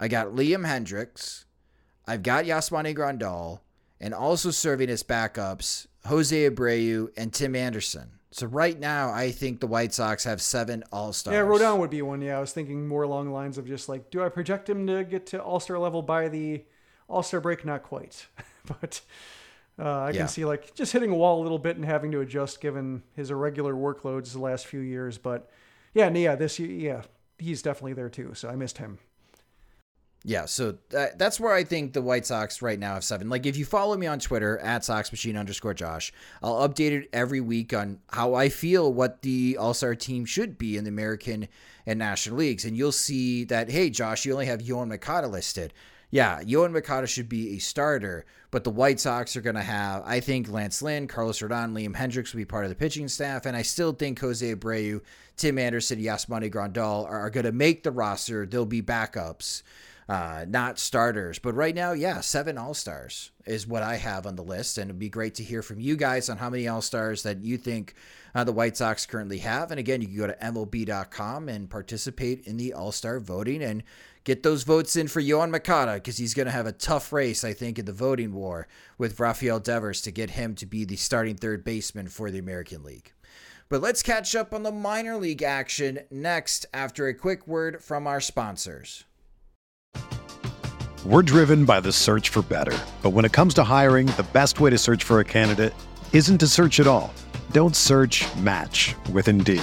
I got Liam Hendriks. I've got Yasmani Grandal. And also serving as backups, Jose Abreu and Tim Anderson. So right now, I think the White Sox have seven All Stars. Yeah, Rodon would be one. Yeah, I was thinking more along the lines of just like, do I project him to get to All Star level by the All Star break? Not quite, but Uh, I Yeah. can see like just hitting a wall a little bit and having to adjust given his irregular workloads the last few years. But yeah, yeah, this yeah, he's definitely there too. So I missed him. Yeah, so that, that's where I think the White Sox right now have seven. Like, if you follow me on Twitter at SoxMachine underscore Josh, I'll update it every week on how I feel what the All Star team should be in the American and National Leagues. And you'll see that, hey, Josh, you only have Yoan Moncada listed. Yeah, Yoan Moncada should be a starter, but the White Sox are going to have, I think, Lance Lynn, Carlos Rodon, Liam Hendriks will be part of the pitching staff, and I still think Jose Abreu, Tim Anderson, Yasmani Grandal are, are going to make the roster. They'll be backups uh, not starters. But right now, yeah, seven All Stars is what I have on the list, and it'd be great to hear from you guys on how many All Stars that you think uh, the White Sox currently have. And again, you can go to MLB.com and participate in the All Star voting and get those votes in for Yoan Moncada because he's going to have a tough race, I think, in the voting war with Rafael Devers to get him to be the starting third baseman for the American League. But let's catch up on the minor league action next after a quick word from our sponsors. We're driven by the search for better. But when it comes to hiring, the best way to search for a candidate isn't to search at all. Don't search match with Indeed.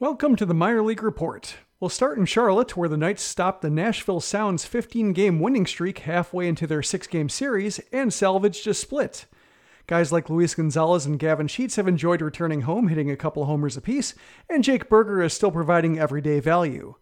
Welcome to the minor league report. We'll start in Charlotte, where the Knights stopped the Nashville Sound's 15 game winning streak halfway into their six game series and salvaged a split. Guys like Luis Gonzalez and Gavin Sheets have enjoyed returning home, hitting a couple homers apiece, and Jake Burger is still providing everyday value.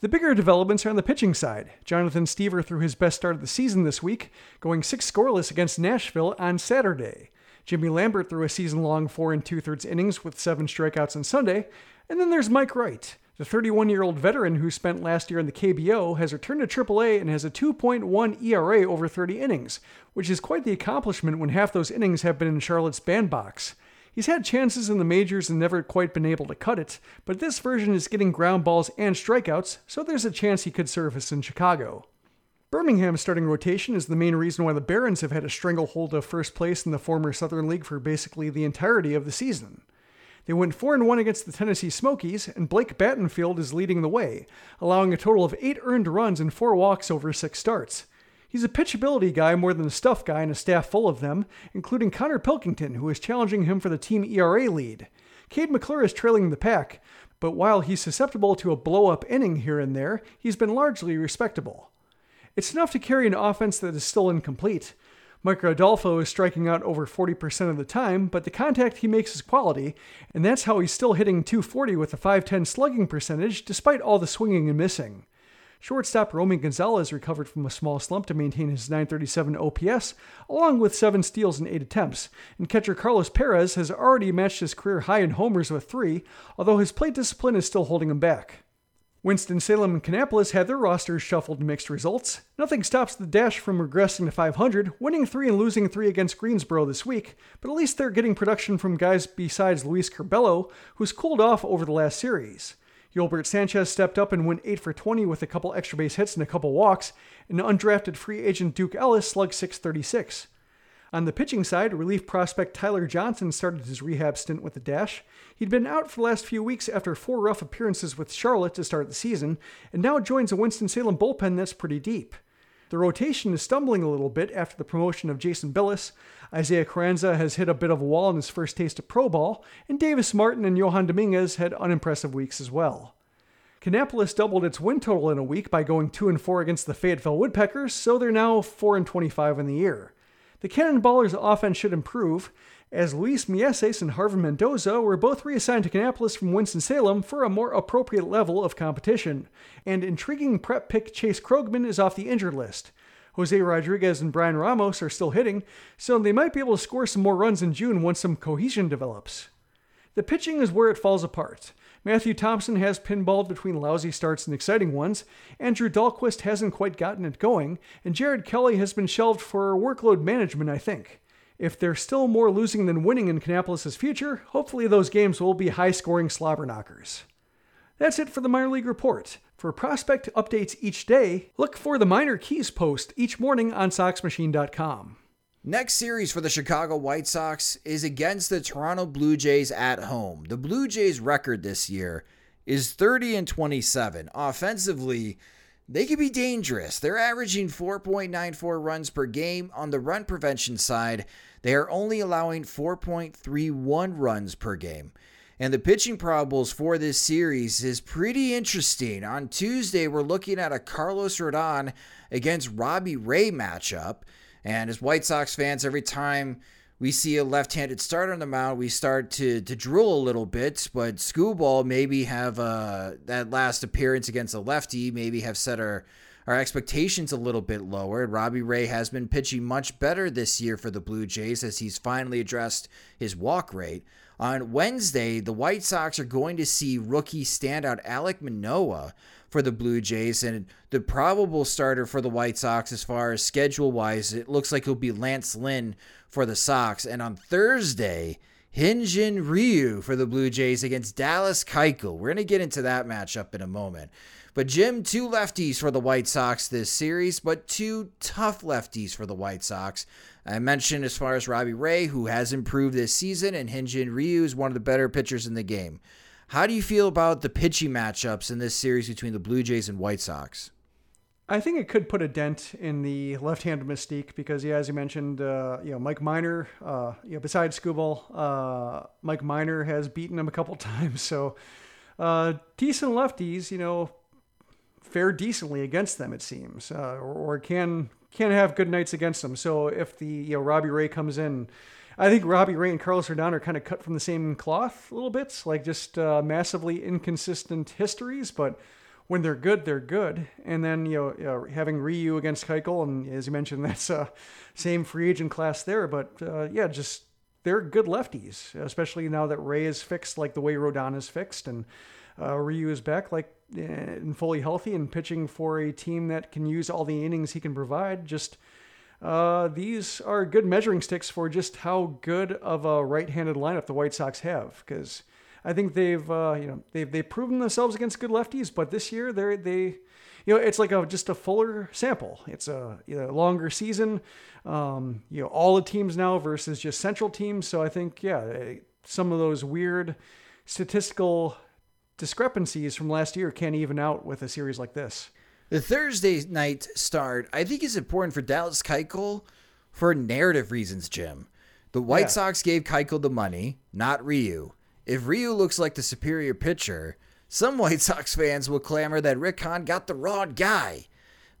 The bigger developments are on the pitching side. Jonathan Stiever threw his best start of the season this week, going six scoreless against Nashville on Saturday. Jimmy Lambert threw a season long four and two thirds innings with seven strikeouts on Sunday. And then there's Mike Wright. The 31 year old veteran who spent last year in the KBO has returned to AAA and has a 2.1 ERA over 30 innings, which is quite the accomplishment when half those innings have been in Charlotte's bandbox. He's had chances in the majors and never quite been able to cut it, but this version is getting ground balls and strikeouts, so there's a chance he could surface in Chicago. Birmingham's starting rotation is the main reason why the Barons have had a stranglehold of first place in the former Southern League for basically the entirety of the season. They went 4 and 1 against the Tennessee Smokies, and Blake Battenfield is leading the way, allowing a total of 8 earned runs and 4 walks over 6 starts. He's a pitchability guy more than a stuff guy and a staff full of them, including Connor Pilkington, who is challenging him for the team ERA lead. Cade McClure is trailing the pack, but while he's susceptible to a blow up inning here and there, he's been largely respectable. It's enough to carry an offense that is still incomplete. Micker Adolfo is striking out over 40% of the time, but the contact he makes is quality, and that's how he's still hitting 240 with a 510 slugging percentage despite all the swinging and missing. Shortstop Romy Gonzalez recovered from a small slump to maintain his 937 OPS, along with seven steals and eight attempts, and catcher Carlos Perez has already matched his career high in homers with three, although his plate discipline is still holding him back. Winston-Salem and Kannapolis had their rosters shuffled mixed results. Nothing stops the Dash from regressing to 500, winning 3 and losing 3 against Greensboro this week, but at least they're getting production from guys besides Luis Curbelo, who's cooled off over the last series. Gilbert Sanchez stepped up and went 8 for 20 with a couple extra base hits and a couple walks, and undrafted free agent Duke Ellis slugged 636. On the pitching side, relief prospect Tyler Johnson started his rehab stint with the Dash. He'd been out for the last few weeks after four rough appearances with Charlotte to start the season, and now joins a Winston-Salem bullpen that's pretty deep. The rotation is stumbling a little bit after the promotion of Jason Bilous. Isaiah Carranza has hit a bit of a wall in his first taste of pro ball, and Davis Martin and Johan Dominguez had unimpressive weeks as well. Kannapolis doubled its win total in a week by going 2 and 4 against the Fayetteville Woodpeckers, so they're now 4 and 25 in the year. The Cannonballers' offense should improve, as Luis Mieses and Harvin Mendoza were both reassigned to Kannapolis from Winston-Salem for a more appropriate level of competition. And intriguing prep pick Chase Krogman is off the injured list. Jose Rodriguez and Bryan Ramos are still hitting, so they might be able to score some more runs in June once some cohesion develops. The pitching is where it falls apart. Matthew Thompson has pinballed between lousy starts and exciting ones, Andrew Dalquist hasn't quite gotten it going, and Jared Kelley has been shelved for workload management, I think. If there's still more losing than winning in Kannapolis' future, hopefully those games will be high scoring slobber knockers. That's it for the minor league report. For prospect updates each day, look for the Minor Keys post each morning on SoxMachine.com. Next series for the Chicago White Sox is against the Toronto Blue Jays at home. The Blue Jays record this year is 30 and 27. Offensively, they can be dangerous. They're averaging 4.94 runs per game. On the run prevention side, they are only allowing 4.31 runs per game. And the pitching probables for this series is pretty interesting. On Tuesday, we're looking at a Carlos Rodon against Robbie Ray matchup. And as White Sox fans, every time we see a left-handed starter on the mound, we start to to drool a little bit. But Skubal maybe have uh, that last appearance against a lefty, maybe have set our our expectations a little bit lower. Robbie Ray has been pitching much better this year for the Blue Jays as he's finally addressed his walk rate. On Wednesday, the White Sox are going to see rookie standout Alek Manoah for the Blue Jays, and the probable starter for the White Sox, as far as schedule wise, it looks like it'll be Lance Lynn for the Sox. And on Thursday, Hyun-Jin Ryu for the Blue Jays against Dallas Keuchel. We're going to get into that matchup in a moment. But Jim, two lefties for the White Sox this series, but two tough lefties for the White Sox. I mentioned as far as Robbie Ray, who has improved this season, and Hyun-Jin Ryu is one of the better pitchers in the game. How do you feel about the pitching matchups in this series between the Blue Jays and White Sox? I think it could put a dent in the left-handed mystique because, yeah, as you mentioned, uh, you know, Mike Minor. uh, you know, besides Skubal, uh, Mike Minor has beaten him a couple times. So, uh, decent lefties, you know, fare decently against them, it seems, uh, or, or, can can have good nights against them. So if the you know Robbie Ray comes in, I think Robbie Ray and Carlos Rodon are kind of cut from the same cloth a little bit, like just uh, massively inconsistent histories, but when they're good, they're good. And then you know, having Ryu against Keuchel, and as you mentioned, that's uh, same free agent class there. But uh, yeah, just they're good lefties, especially now that Ray is fixed like the way Rodon is fixed, and uh, Ryu is back like and fully healthy and pitching for a team that can use all the innings he can provide. Just uh, these are good measuring sticks for just how good of a right-handed lineup the White Sox have. Because I think they've uh, you know they've they've proven themselves against good lefties, but this year they're they you know it's like a just a fuller sample. It's a you know, longer season. Um, you know all the teams now versus just central teams. So I think yeah, some of those weird statistical discrepancies from last year can't even out with a series like this. The Thursday night start, I think, is important for Dallas Keuchel for narrative reasons, Jim. The White yeah. Sox gave Keuchel the money, not Ryu. If Ryu looks like the superior pitcher, some White Sox fans will clamor that Rick Hahn got the wrong guy.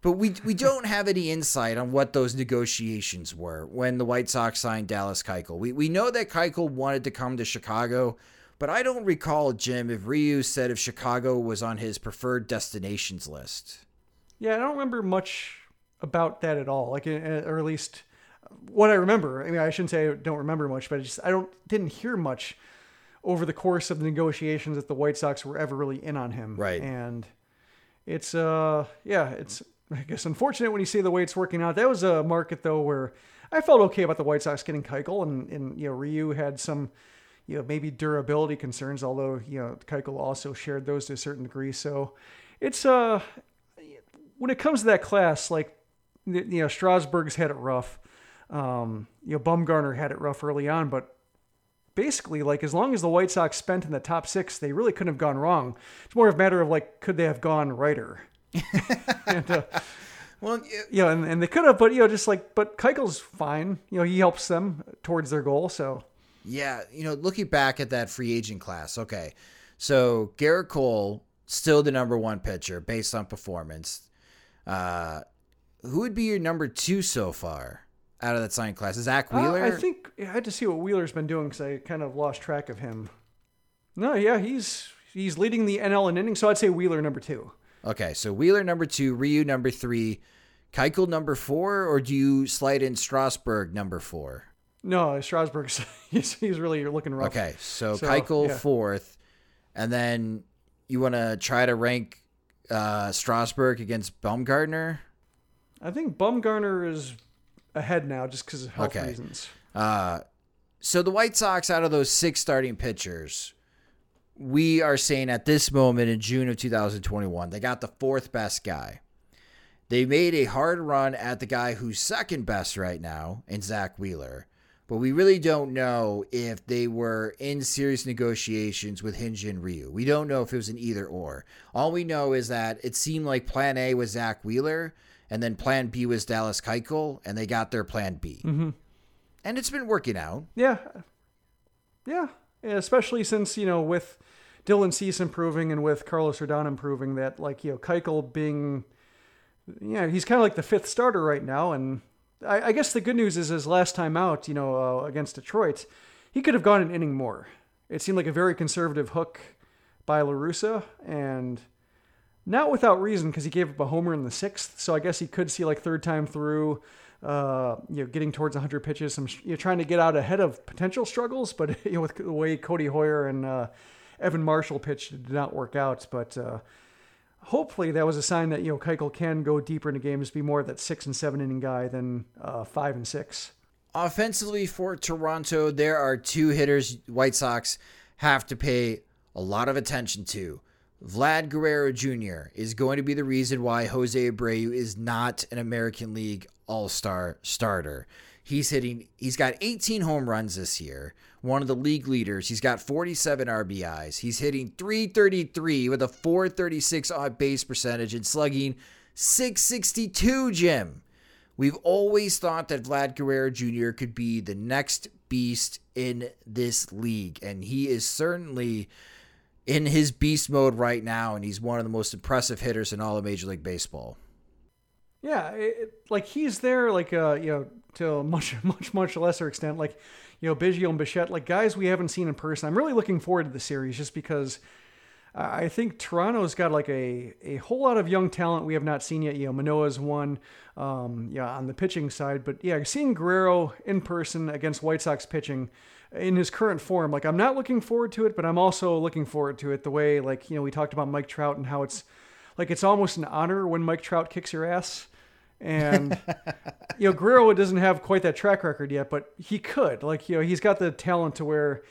But we we don't have any insight on what those negotiations were when the White Sox signed Dallas Keuchel. We we know that Keuchel wanted to come to Chicago but I don't recall, Jim, if Ryu said if Chicago was on his preferred destinations list. Yeah, I don't remember much about that at all. Like, uh, or at least what I remember. I mean, I shouldn't say I don't remember much, but I just I don't didn't hear much over the course of the negotiations that the White Sox were ever really in on him. Right. And it's uh yeah, it's I guess unfortunate when you see the way it's working out. That was a market though where I felt okay about the White Sox getting Keuchel and and you know Ryu had some you know, maybe durability concerns, although, you know, Keuchel also shared those to a certain degree. So it's, uh, when it comes to that class, like, you know, Strasburg's had it rough. Um, you know, Bumgarner had it rough early on, but basically, like, as long as the White Sox spent in the top six, they really couldn't have gone wrong. It's more of a matter of, like, could they have gone righter? and, uh, well, yeah, and, and they could have, but you know, just like, but Keuchel's fine. You know, he helps them towards their goal. So yeah, you know, looking back at that free agent class, okay. So Gerrit Cole, still the number one pitcher based on performance. Uh, who would be your number two so far? out of that signing class? Zack Uh, Wheeler? I think I had to see what Wheeler's been doing because I kind of lost track of him. No, yeah, he's he's leading the NL in innings, so I'd say Wheeler number two. Okay, so Wheeler number two, Ryu number three, Keuchel number four, or do you slide in Strasburg number four? No, Strasburg's he's, he's really looking rough. Okay, so, So, Keuchel yeah. fourth, and then you want to try to rank uh, Strasburg against Bumgarner. I think Bumgarner is ahead now just because of health Okay. reasons. Uh, so the White Sox, out of those six starting pitchers, we are saying at this moment in June of 2021, they got the fourth best guy. They made a hard run at the guy who's second best right now in Zack Wheeler, but we really don't know if they were in serious negotiations with Hyun-Jin Ryu. We don't know if it was an either or. All we know is that it seemed like Plan A was Zack Wheeler, and then Plan B was Dallas Keuchel, and they got their Plan B, Mm-hmm. and it's been working out. Yeah, yeah, especially since you know with Dylan Cease improving and with Carlos Rodon improving, that like you know Keuchel being, yeah, he's kind of like the fifth starter right now, and I, I guess the good news is his last time out, you know, uh, against Detroit, he could have gone an inning more. It seemed like a very conservative hook by La Russa, and not without reason because he gave up a homer in the sixth. So I guess he could see like third time through, uh, you know, getting towards 100 pitches. Some you know, trying to get out ahead of potential struggles, but you know, with the way Codi Heuer and uh, Evan Marshall pitched, it did not work out. But uh, hopefully that was a sign that you know Keuchel can go deeper into games, be more of that six and seven inning guy than uh, five and six. Offensively for Toronto, there are two hitters White Sox have to pay a lot of attention to. Vlad Guerrero Jr. is going to be the reason why Jose Abreu is not an American League All-Star starter. He's hitting he's got 18 home runs this year, one of the league leaders. He's got 47 RBIs. He's hitting 333 with a 436 on base percentage and slugging 662, Jim. We've always thought that Vlad Guerrero Jr. could be the next beast in this league, and he is certainly in his beast mode right now, and he's one of the most impressive hitters in all of Major League Baseball. Yeah, it- like he's there, like uh, you know, to a much, much, much lesser extent, like you know, Biggio and Bichette, like guys we haven't seen in person. I'm really looking forward to the series just because I think Toronto's got like a a whole lot of young talent we have not seen yet. You know, Manoah's one, um, yeah, on the pitching side, but yeah, seeing Guerrero in person against White Sox pitching in his current form, like I'm not looking forward to it, but I'm also looking forward to it the way like you know we talked about Mike Trout and how it's like it's almost an honor when Mike Trout kicks your ass. And you know, Guerrero doesn't have quite that track record yet, but he could. Like, you know, he's got the talent to where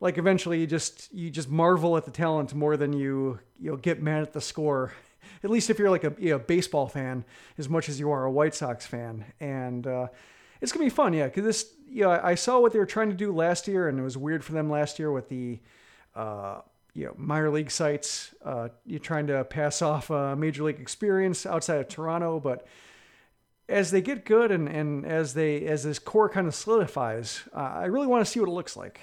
like eventually you just you just marvel at the talent more than you you get mad at the score. At least if you're like a you know, baseball fan as much as you are a White Sox fan. And uh it's gonna be fun, yeah, because this you know, I saw what they were trying to do last year and it was weird for them last year with the uh you know, minor league sites, uh, you're trying to pass off a major league experience outside of Toronto, but as they get good and, and as they as this core kind of solidifies, uh, I really want to see what it looks like.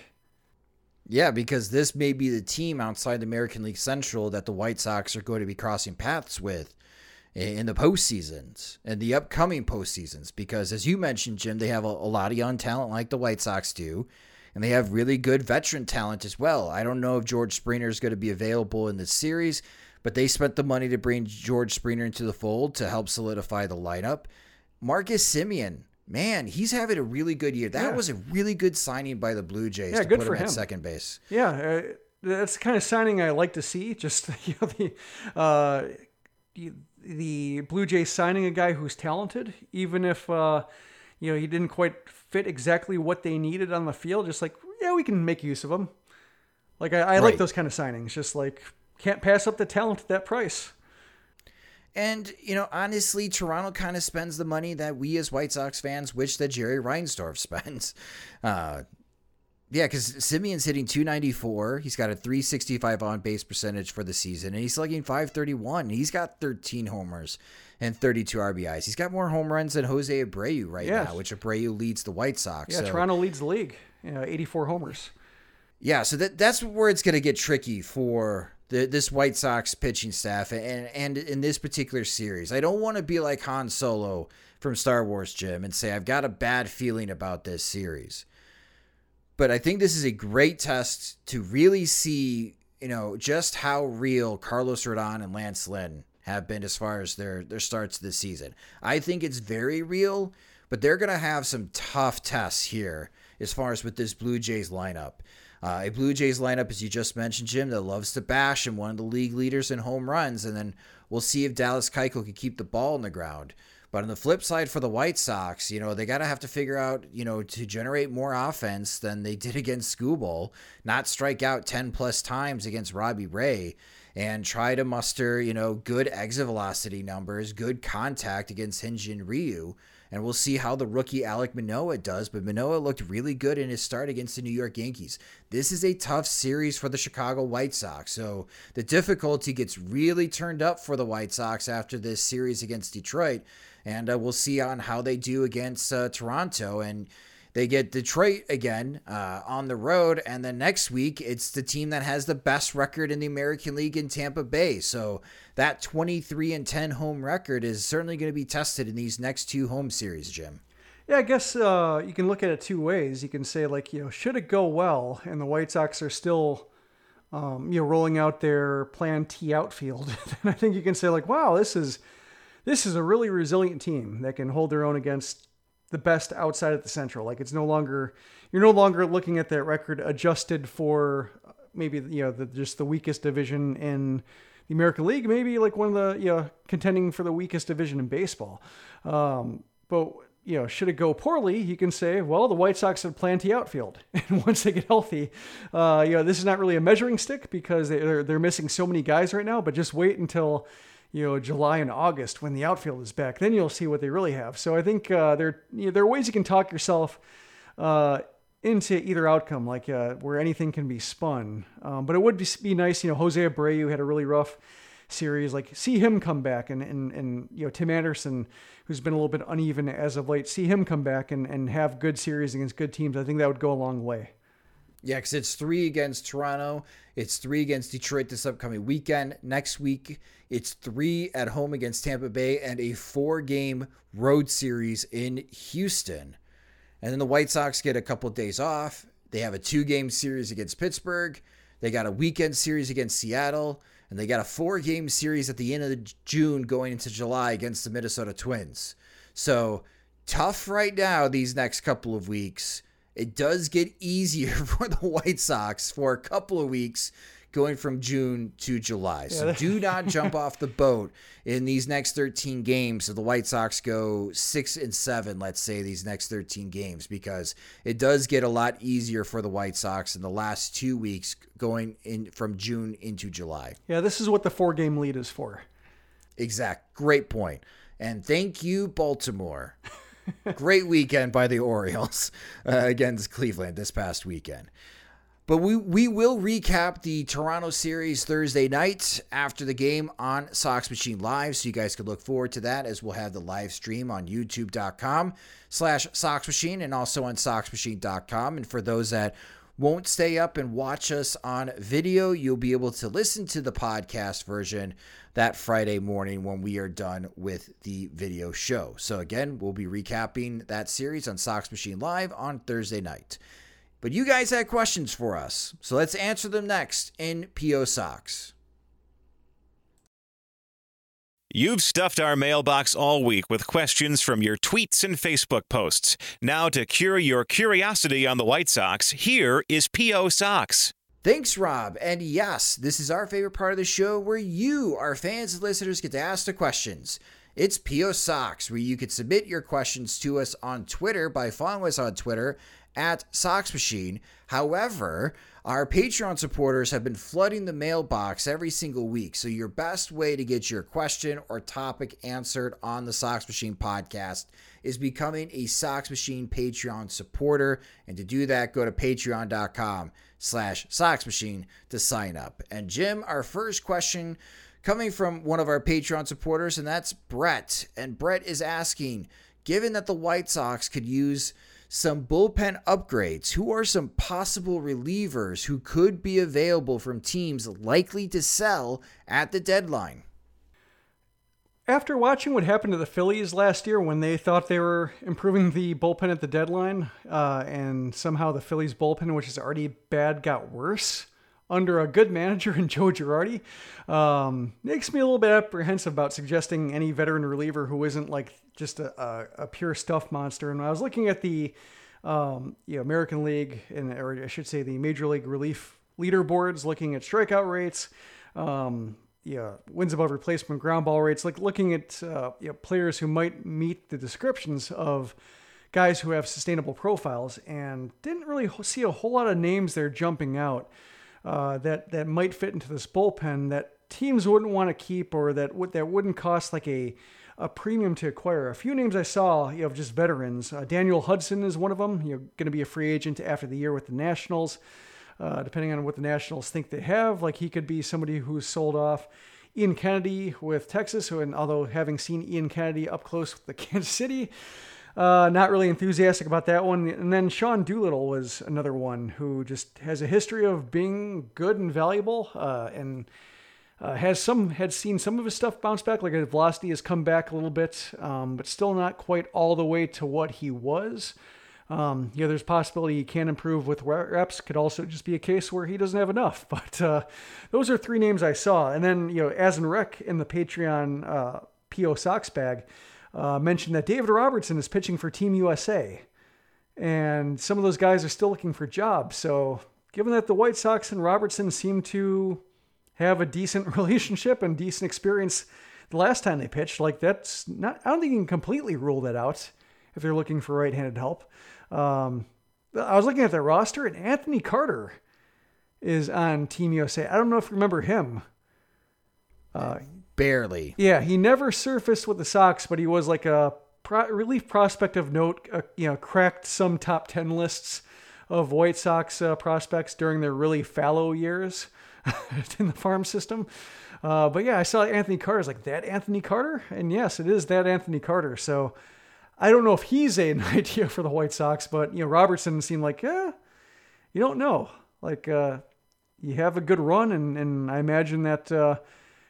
Yeah, because this may be the team outside the American League Central that the White Sox are going to be crossing paths with in the postseasons and the upcoming postseasons. Because as you mentioned, Jim, they have a, a lot of young talent like the White Sox do, and they have really good veteran talent as well. I don't know if George Springer is going to be available in this series, but they spent the money to bring George Springer into the fold to help solidify the lineup. Marcus Semien. Man, he's having a really good year. That Yeah. was a really good signing by the Blue Jays Yeah, to good put for him at second base. Yeah, uh, that's the kind of signing I like to see. Just you know, the uh, the- Blue Jays signing a guy who's talented, even if uh, you know he didn't quite fit exactly what they needed on the field. Just like yeah, we can make use of him. Like I, I like those kind of signings. Just like can't pass up the talent at that price. And, you know, honestly, Toronto kind of spends the money that we as White Sox fans wish that Jerry Reinsdorf spends. Uh, yeah, because Semien's hitting 294. He's got a 365 on base percentage for the season, and he's slugging 531. He's got 13 homers and 32 RBIs. He's got more home runs than Jose Abreu right Yes. now, which Abreu leads the White Sox. Yeah, so- Toronto leads the league. You know, 84 homers. Yeah, so that that's where it's going to get tricky for the, this White Sox pitching staff and and in this particular series. I don't want to be like Han Solo from Star Wars, Jim, and say I've got a bad feeling about this series. But I think this is a great test to really see, you know, just how real Carlos Rodon and Lance Lynn have been as far as their their starts this season. I think it's very real, but they're going to have some tough tests here as far as with this Blue Jays lineup. Uh, a Blue Jays lineup, as you just mentioned, Jim, that loves to bash and one of the league leaders in home runs. And then we'll see if Dallas Keuchel can keep the ball in the ground. But on the flip side, for the White Sox, you know, they got to have to figure out, you know, to generate more offense than they did against Skubal, not strike out 10 plus times against Robbie Ray, and try to muster, you know, good exit velocity numbers, good contact against Hyun-Jin Ryu and we'll see how the rookie Alek Manoah does. But Manoah looked really good in his start against the New York Yankees. This is a tough series for the Chicago White Sox, so the difficulty gets really turned up for the White Sox after this series against Detroit, and uh, we'll see on how they do against uh, Toronto and. They get Detroit again uh, on the road, and then next week it's the team that has the best record in the American League in Tampa Bay. So that 23 and 10 home record is certainly going to be tested in these next two home series, Jim. Yeah, I guess uh, you can look at it two ways. You can say like, you know, should it go well, and the White Sox are still, um, you know, rolling out their Plan T outfield, then I think you can say like, wow, this is this is a really resilient team that can hold their own against the best outside of the Central. Like it's no longer you're no longer looking at that record adjusted for maybe you know the, just the weakest division in the American League, maybe like one of the you know contending for the weakest division in baseball. Um, but you know, should it go poorly, you can say, well, the White Sox have plenty outfield, and once they get healthy, uh, you know, this is not really a measuring stick because they're they're missing so many guys right now. But just wait until you know July and August when the outfield is back. Then you'll see what they really have. So I think uh, there you know, there are ways you can talk yourself uh, into either outcome, like uh, where anything can be spun. Um, but it would be, be nice, you know, Jose Abreu had a really rough series. Like see him come back, and and and you know Tim Anderson, who's been a little bit uneven as of late, see him come back and and have good series against good teams. I think that would go a long way. Yeah, because it's three against Toronto. It's three against Detroit this upcoming weekend. Next week, it's three at home against Tampa Bay and a four game road series in Houston. And then the White Sox get a couple days off. They have a two game series against Pittsburgh. They got a weekend series against Seattle. And they got a four game series at the end of June going into July against the Minnesota Twins. So tough right now, these next couple of weeks it does get easier for the White Sox for a couple of weeks going from June to July. So do not jump off the boat in these next 13 games. So the White Sox go six and seven, let's say, these next 13 games, because it does get a lot easier for the White Sox in the last two weeks going in from June into July. Yeah, this is what the four game lead is for. Exact. Great point. And thank you, Baltimore. Great weekend by the Orioles uh, against Cleveland this past weekend. But we, we will recap the Toronto series Thursday night after the game on Sox Machine Live. So you guys can look forward to that as we'll have the live stream on youtube.com slash Sox Machine and also on SoxMachine.com. And for those that won't stay up and watch us on video, you'll be able to listen to the podcast version that Friday morning when we are done with the video show. So, again, we'll be recapping that series on Sox Machine Live on Thursday night. But you guys had questions for us, so let's answer them next in PO Sox. You've stuffed our mailbox all week with questions from your tweets and Facebook posts. Now, to cure your curiosity on the White Sox, here is P.O. Sox. Thanks, Rob. And yes, this is our favorite part of the show where you, our fans and listeners, get to ask the questions. It's P.O. Sox, where you can submit your questions to us on Twitter by following us on Twitter at Sox Machine. However, our Patreon supporters have been flooding the mailbox every single week. So, your best way to get your question or topic answered on the Sox Machine podcast is becoming a Sox Machine Patreon supporter. And to do that, go to patreon.com slash Sox Machine to sign up. And Jim, our first question coming from one of our Patreon supporters, and that's Brett. And Brett is asking, given that the White Sox could use some bullpen upgrades. Who are some possible relievers who could be available from teams likely to sell at the deadline? After watching what happened to the Phillies last year when they thought they were improving the bullpen at the deadline, uh, and somehow the Phillies bullpen, which is already bad, got worse under a good manager in Joe Girardi, um, makes me a little bit apprehensive about suggesting any veteran reliever who isn't like just a, a, a pure stuff monster. And when I was looking at the um, you know, American League, and or I should say the Major League Relief leaderboards, looking at strikeout rates. Um, yeah, wins above replacement ground ball rates, like looking at uh, you know, players who might meet the descriptions of guys who have sustainable profiles, and didn't really see a whole lot of names there jumping out uh, that that might fit into this bullpen that teams wouldn't want to keep or that would that wouldn't cost like a a premium to acquire. A few names I saw, you know, just veterans. Uh, Daniel Hudson is one of them. You're going to be a free agent after the year with the Nationals uh, depending on what the Nationals think they have. Like he could be somebody who's sold off. Ian Kennedy with Texas, and although having seen Ian Kennedy up close with the Kansas City, uh, not really enthusiastic about that one. And then Sean Doolittle was another one who just has a history of being good and valuable, uh, and uh, has some had seen some of his stuff bounce back. Like his velocity has come back a little bit, um, but still not quite all the way to what he was. Um, know, there's possibility he can improve with reps. Could also just be a case where he doesn't have enough. But uh, those are three names I saw. And then, you know, as in rec in the Patreon uh, PO Sox bag, uh, mentioned that David Robertson is pitching for Team USA. And some of those guys are still looking for jobs. So, given that the White Sox and Robertson seem to have a decent relationship and decent experience the last time they pitched, like that's not, I don't think you can completely rule that out if they're looking for right handed help. Um, I was looking at their roster, and Anthony Carter is on Team USA. I don't know if you remember him. Uh, Barely. Yeah, he never surfaced with the Sox, but he was like a pro- relief prospect of note. Uh, you know, cracked some top ten lists of White Sox uh, prospects during their really fallow years in the farm system. Uh, but yeah, I saw Anthony Carter. I was like, that Anthony Carter? And yes, it is that Anthony Carter. So I don't know if he's an idea for the White Sox, but you know Robertson seemed like, yeah, you don't know. Like uh, you have a good run, and and I imagine that uh,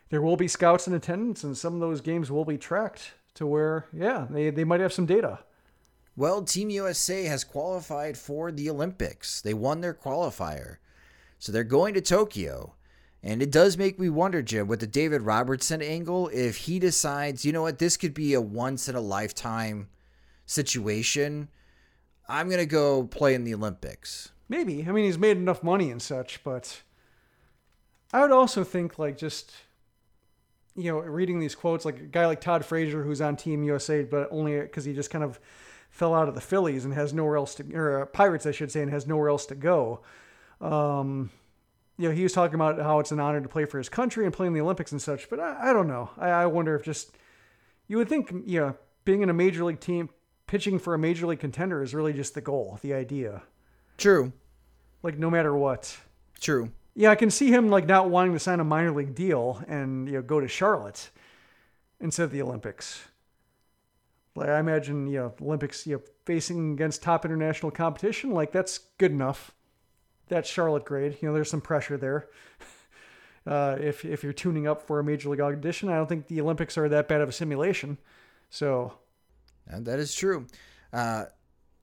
there will be scouts in attendance, and some of those games will be tracked to where, yeah, they they might have some data. Well, Team USA has qualified for the Olympics. They won their qualifier, so they're going to Tokyo. And it does make me wonder, Jim, with the David Robertson angle, if he decides, you know what, this could be a once in a lifetime situation, I'm to go play in the Olympics. Maybe. I mean, he's made enough money and such, but I would also think, like, just, you know, reading these quotes, like a guy like Todd Frazier, who's on Team USA, but only because he just kind of fell out of the Phillies and has nowhere else to, or uh, Pirates, I should say, and has nowhere else to go. Um, you know, he was talking about how it's an honor to play for his country and play in the Olympics and such, but I, I don't know. I, I wonder if just, you would think, you know, being in a major league team, pitching for a major league contender is really just the goal, the idea. True. Like no matter what. True. Yeah, I can see him like not wanting to sign a minor league deal and you know go to Charlotte instead of the Olympics. Like I imagine, you know, Olympics, you know, facing against top international competition, like that's good enough. That's Charlotte grade. You know, there's some pressure there. Uh, if if you're tuning up for a major league audition, I don't think the Olympics are that bad of a simulation. So and that is true. Uh,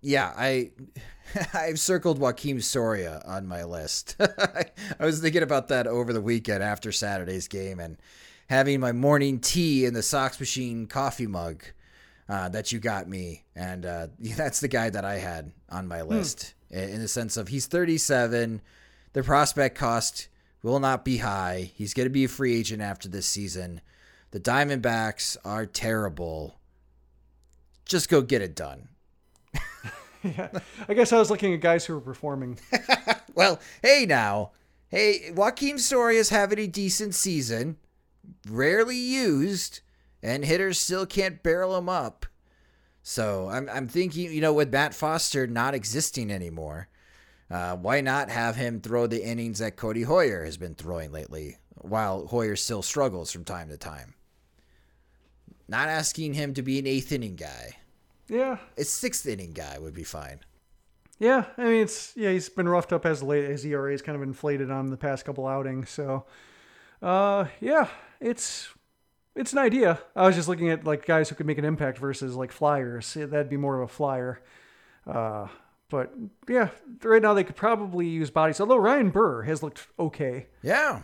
yeah, I I've circled Joakim Soria on my list. I was thinking about that over the weekend after Saturday's game and having my morning tea in the Sox Machine coffee mug uh, that you got me, and uh, that's the guy that I had on my hmm. list in the sense of he's 37, the prospect cost will not be high. He's going to be a free agent after this season. The Diamondbacks are terrible just go get it done. yeah, I guess I was looking at guys who were performing. well, hey now, hey, Joakim Soria is having a decent season, rarely used, and hitters still can't barrel him up. So I'm I'm thinking, you know, with Matt Foster not existing anymore, uh, why not have him throw the innings that Codi Heuer has been throwing lately, while Heuer still struggles from time to time. Not asking him to be an eighth inning guy. Yeah. A sixth inning guy would be fine. Yeah, I mean it's yeah he's been roughed up as late as ERA is kind of inflated on the past couple outings. So, uh, yeah, it's it's an idea. I was just looking at like guys who could make an impact versus like flyers. That'd be more of a flyer. Uh, but yeah, right now they could probably use bodies. Although Ryan Burr has looked okay. Yeah.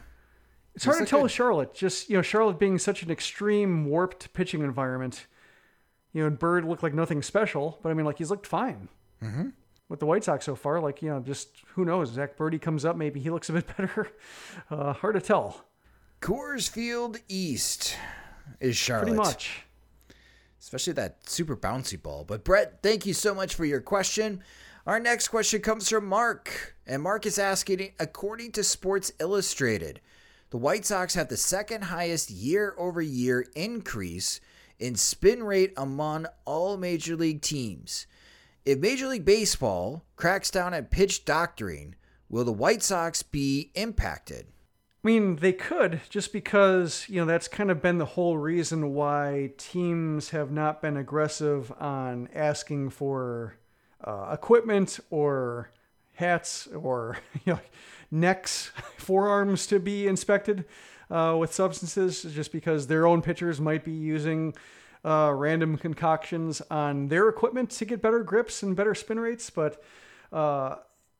It's hard to tell with Charlotte. Just you know, Charlotte being such an extreme, warped pitching environment. You know, and Bird looked like nothing special, but I mean, like he's looked fine mm-hmm. with the White Sox so far. Like you know, just who knows? Zack Burdi comes up, maybe he looks a bit better. Uh, hard to tell. Coors Field East is Charlotte. Pretty much. Especially that super bouncy ball. But Brett, thank you so much for your question. Our next question comes from Mark. And Mark is asking according to Sports Illustrated, the White Sox have the second highest year over year increase in spin rate among all major league teams. If Major League Baseball cracks down at pitch doctoring, will the White Sox be impacted? I mean, they could just because, you know, that's kind of been the whole reason why teams have not been aggressive on asking for uh, equipment or hats or, you know, necks, forearms to be inspected uh, with substances, just because their own pitchers might be using uh, random concoctions on their equipment to get better grips and better spin rates. But uh,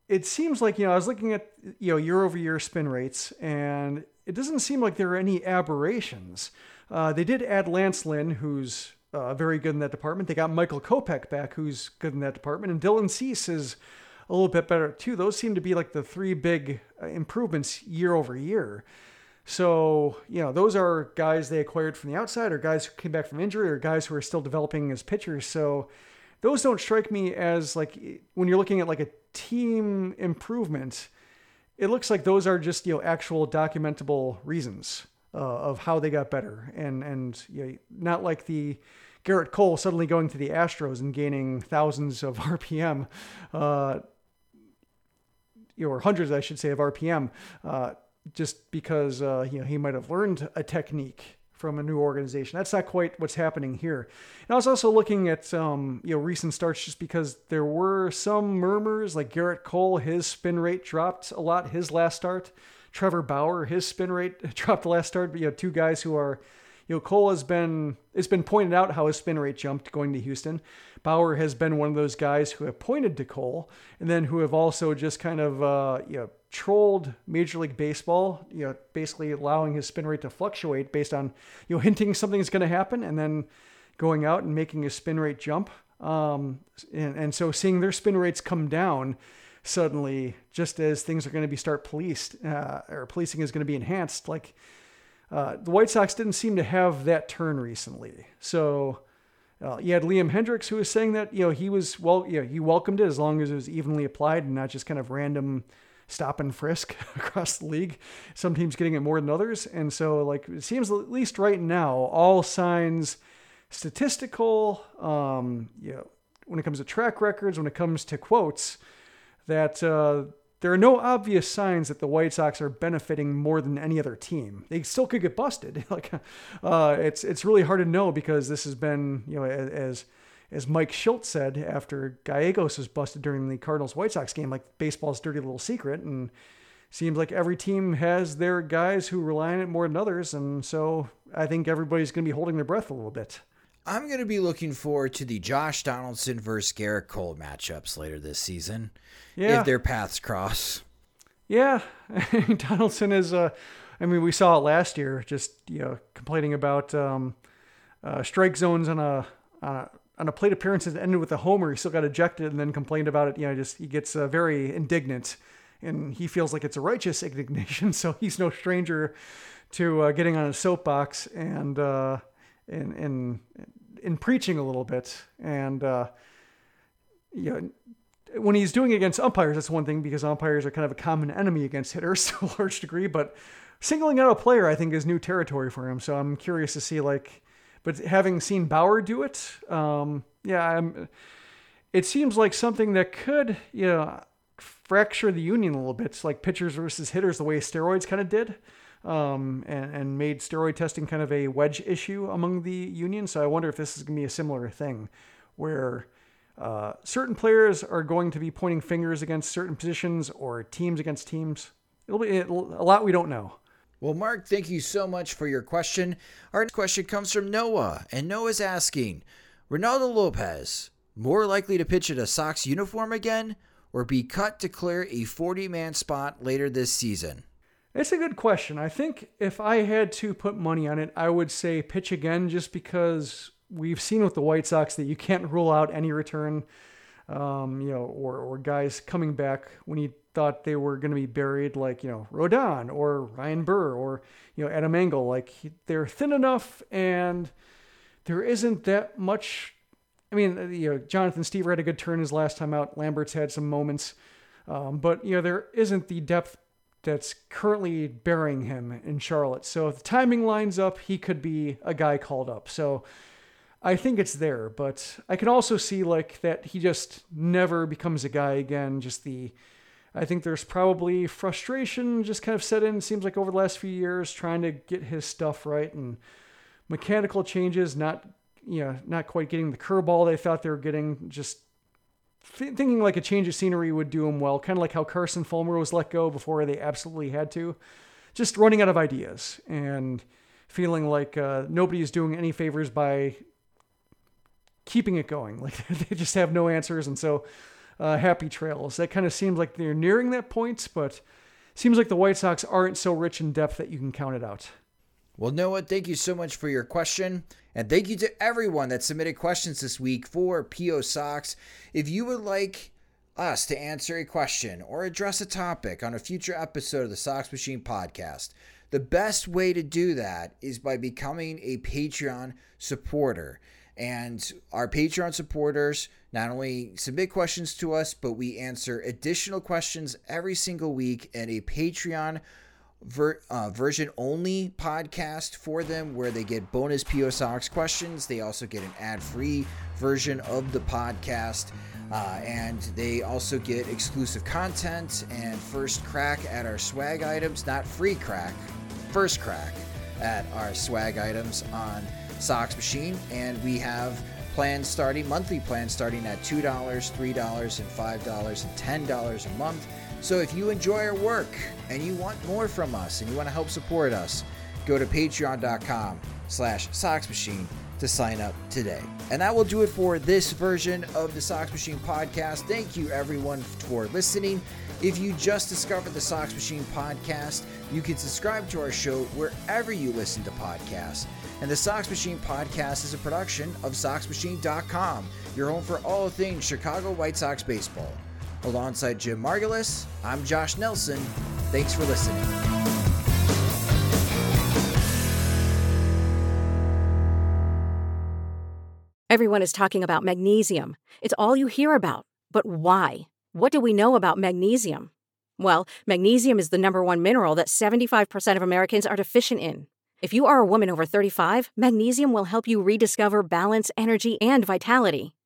it seems like you know I was looking at you know year over year spin rates, and it doesn't seem like there are any aberrations. Uh, they did add Lance Lynn, who's uh, very good in that department. They got Michael Kopech back, who's good in that department, and Dylan Cease is a little bit better too. Those seem to be like the three big uh, improvements year over year. So, you know, those are guys they acquired from the outside or guys who came back from injury or guys who are still developing as pitchers. So, those don't strike me as like when you're looking at like a team improvement, it looks like those are just, you know, actual documentable reasons uh, of how they got better and and you know, not like the Gerrit Cole suddenly going to the Astros and gaining thousands of RPM. Uh, or hundreds, I should say, of RPM, uh, just because uh, you know he might have learned a technique from a new organization. That's not quite what's happening here. And I was also looking at um, you know recent starts just because there were some murmurs like Gerrit Cole, his spin rate dropped a lot his last start. Trevor Bauer, his spin rate dropped last start. But you have two guys who are you know, Cole has been it's been pointed out how his spin rate jumped going to Houston. Bauer has been one of those guys who have pointed to Cole, and then who have also just kind of uh, you know trolled Major League Baseball, you know, basically allowing his spin rate to fluctuate based on you know hinting something's going to happen, and then going out and making his spin rate jump. Um, and, and so seeing their spin rates come down suddenly, just as things are going to be start policed uh, or policing is going to be enhanced, like uh, the White Sox didn't seem to have that turn recently. So uh, you had Liam Hendriks who was saying that you know he was well, you know, he welcomed it as long as it was evenly applied and not just kind of random stop and frisk across the league. Some teams getting it more than others, and so like it seems at least right now all signs statistical, um, you know, when it comes to track records, when it comes to quotes, that uh, there are no obvious signs that the White Sox are benefiting more than any other team. They still could get busted. like, uh, it's it's really hard to know because this has been, you know, as as Mike Shildt said after Gallegos was busted during the Cardinals White Sox game, like baseball's dirty little secret, and seems like every team has their guys who rely on it more than others, and so I think everybody's going to be holding their breath a little bit. I'm going to be looking forward to the Josh Donaldson versus Gerrit Cole matchups later this season. Yeah. If their paths cross. Yeah. Donaldson is, uh, I mean, we saw it last year, just, you know, complaining about um, uh, strike zones on a, on a, on a plate appearance that ended with a homer. He still got ejected and then complained about it. You know, just he gets uh, very indignant and he feels like it's a righteous indignation. So he's no stranger to uh, getting on a soapbox and, uh, and, and, in preaching a little bit. And, uh, you know, when he's doing it against umpires, that's one thing because umpires are kind of a common enemy against hitters to a large degree. But singling out a player, I think, is new territory for him. So I'm curious to see, like, but having seen Bauer do it, um, yeah, I'm, it seems like something that could, you know, fracture the union a little bit. Like pitchers versus hitters, the way steroids kind of did um, and, and made steroid testing kind of a wedge issue among the union. So I wonder if this is going to be a similar thing where Uh, certain players are going to be pointing fingers against certain positions or teams against teams. It'll be a lot we don't know. Well, Mark, thank you so much for your question. Our next question comes from Noah, and Noah's asking Reynaldo Lopez, more likely to pitch in a Sox uniform again or be cut to clear a 40 man spot later this season? It's a good question. I think if I had to put money on it, I would say pitch again just because we've seen with the White Sox that you can't rule out any return, um, you know, or, or guys coming back when you thought they were going to be buried, like, you know, Rodon or Ryan Burr or, you know, Adam Engel. Like, they're thin enough and there isn't that much. I mean, you know, Jonathan Stiever had a good turn his last time out. Lambert's had some moments. Um, but, you know, there isn't the depth that's currently burying him in Charlotte. So if the timing lines up, he could be a guy called up. So I think it's there, but I can also see like that he just never becomes a guy again. Just the, I think there's probably frustration just kind of set in. Seems like over the last few years, trying to get his stuff right and mechanical changes, not you know, not quite getting the curveball they thought they were getting. Just thinking like a change of scenery would do him well, kind of like how Carson Fulmer was let go before they absolutely had to. Just running out of ideas and feeling like uh, nobody is doing any favors by keeping it going. Like they just have no answers, and so uh, happy trails. That kind of seems like they're nearing that point, but seems like the White Sox aren't so rich in depth that you can count it out. Well, Noah, thank you so much for your question. And thank you to everyone that submitted questions this week for PO Sox. If you would like us to answer a question or address a topic on a future episode of the Sox Machine podcast, the best way to do that is by becoming a Patreon supporter. And our Patreon supporters not only submit questions to us, but we answer additional questions every single week in a Patreon ver, uh, version only podcast for them where they get bonus PO Sox questions. They also get an ad free version of the podcast. Uh, and they also get exclusive content and first crack at our swag items, not free crack, first crack at our swag items on Sox Machine. And we have plans starting, monthly plans starting at $2, $3, and $5, and $10 a month. So if you enjoy our work and you want more from us and you want to help support us, go to patreon.com slash Sox Machine to sign up today. And that will do it for this version of the Sox Machine podcast. Thank you everyone for listening. If you just discovered the Sox Machine podcast, you can subscribe to our show wherever you listen to podcasts. And the Sox Machine podcast is a production of SoxMachine.com, your home for all things Chicago White Sox baseball. Alongside Jim Margalus, I'm Josh Nelson. Thanks for listening. Everyone is talking about magnesium. It's all you hear about. But why? What do we know about magnesium? Well, magnesium is the number one mineral that 75% of Americans are deficient in. If you are a woman over 35, magnesium will help you rediscover balance, energy, and vitality.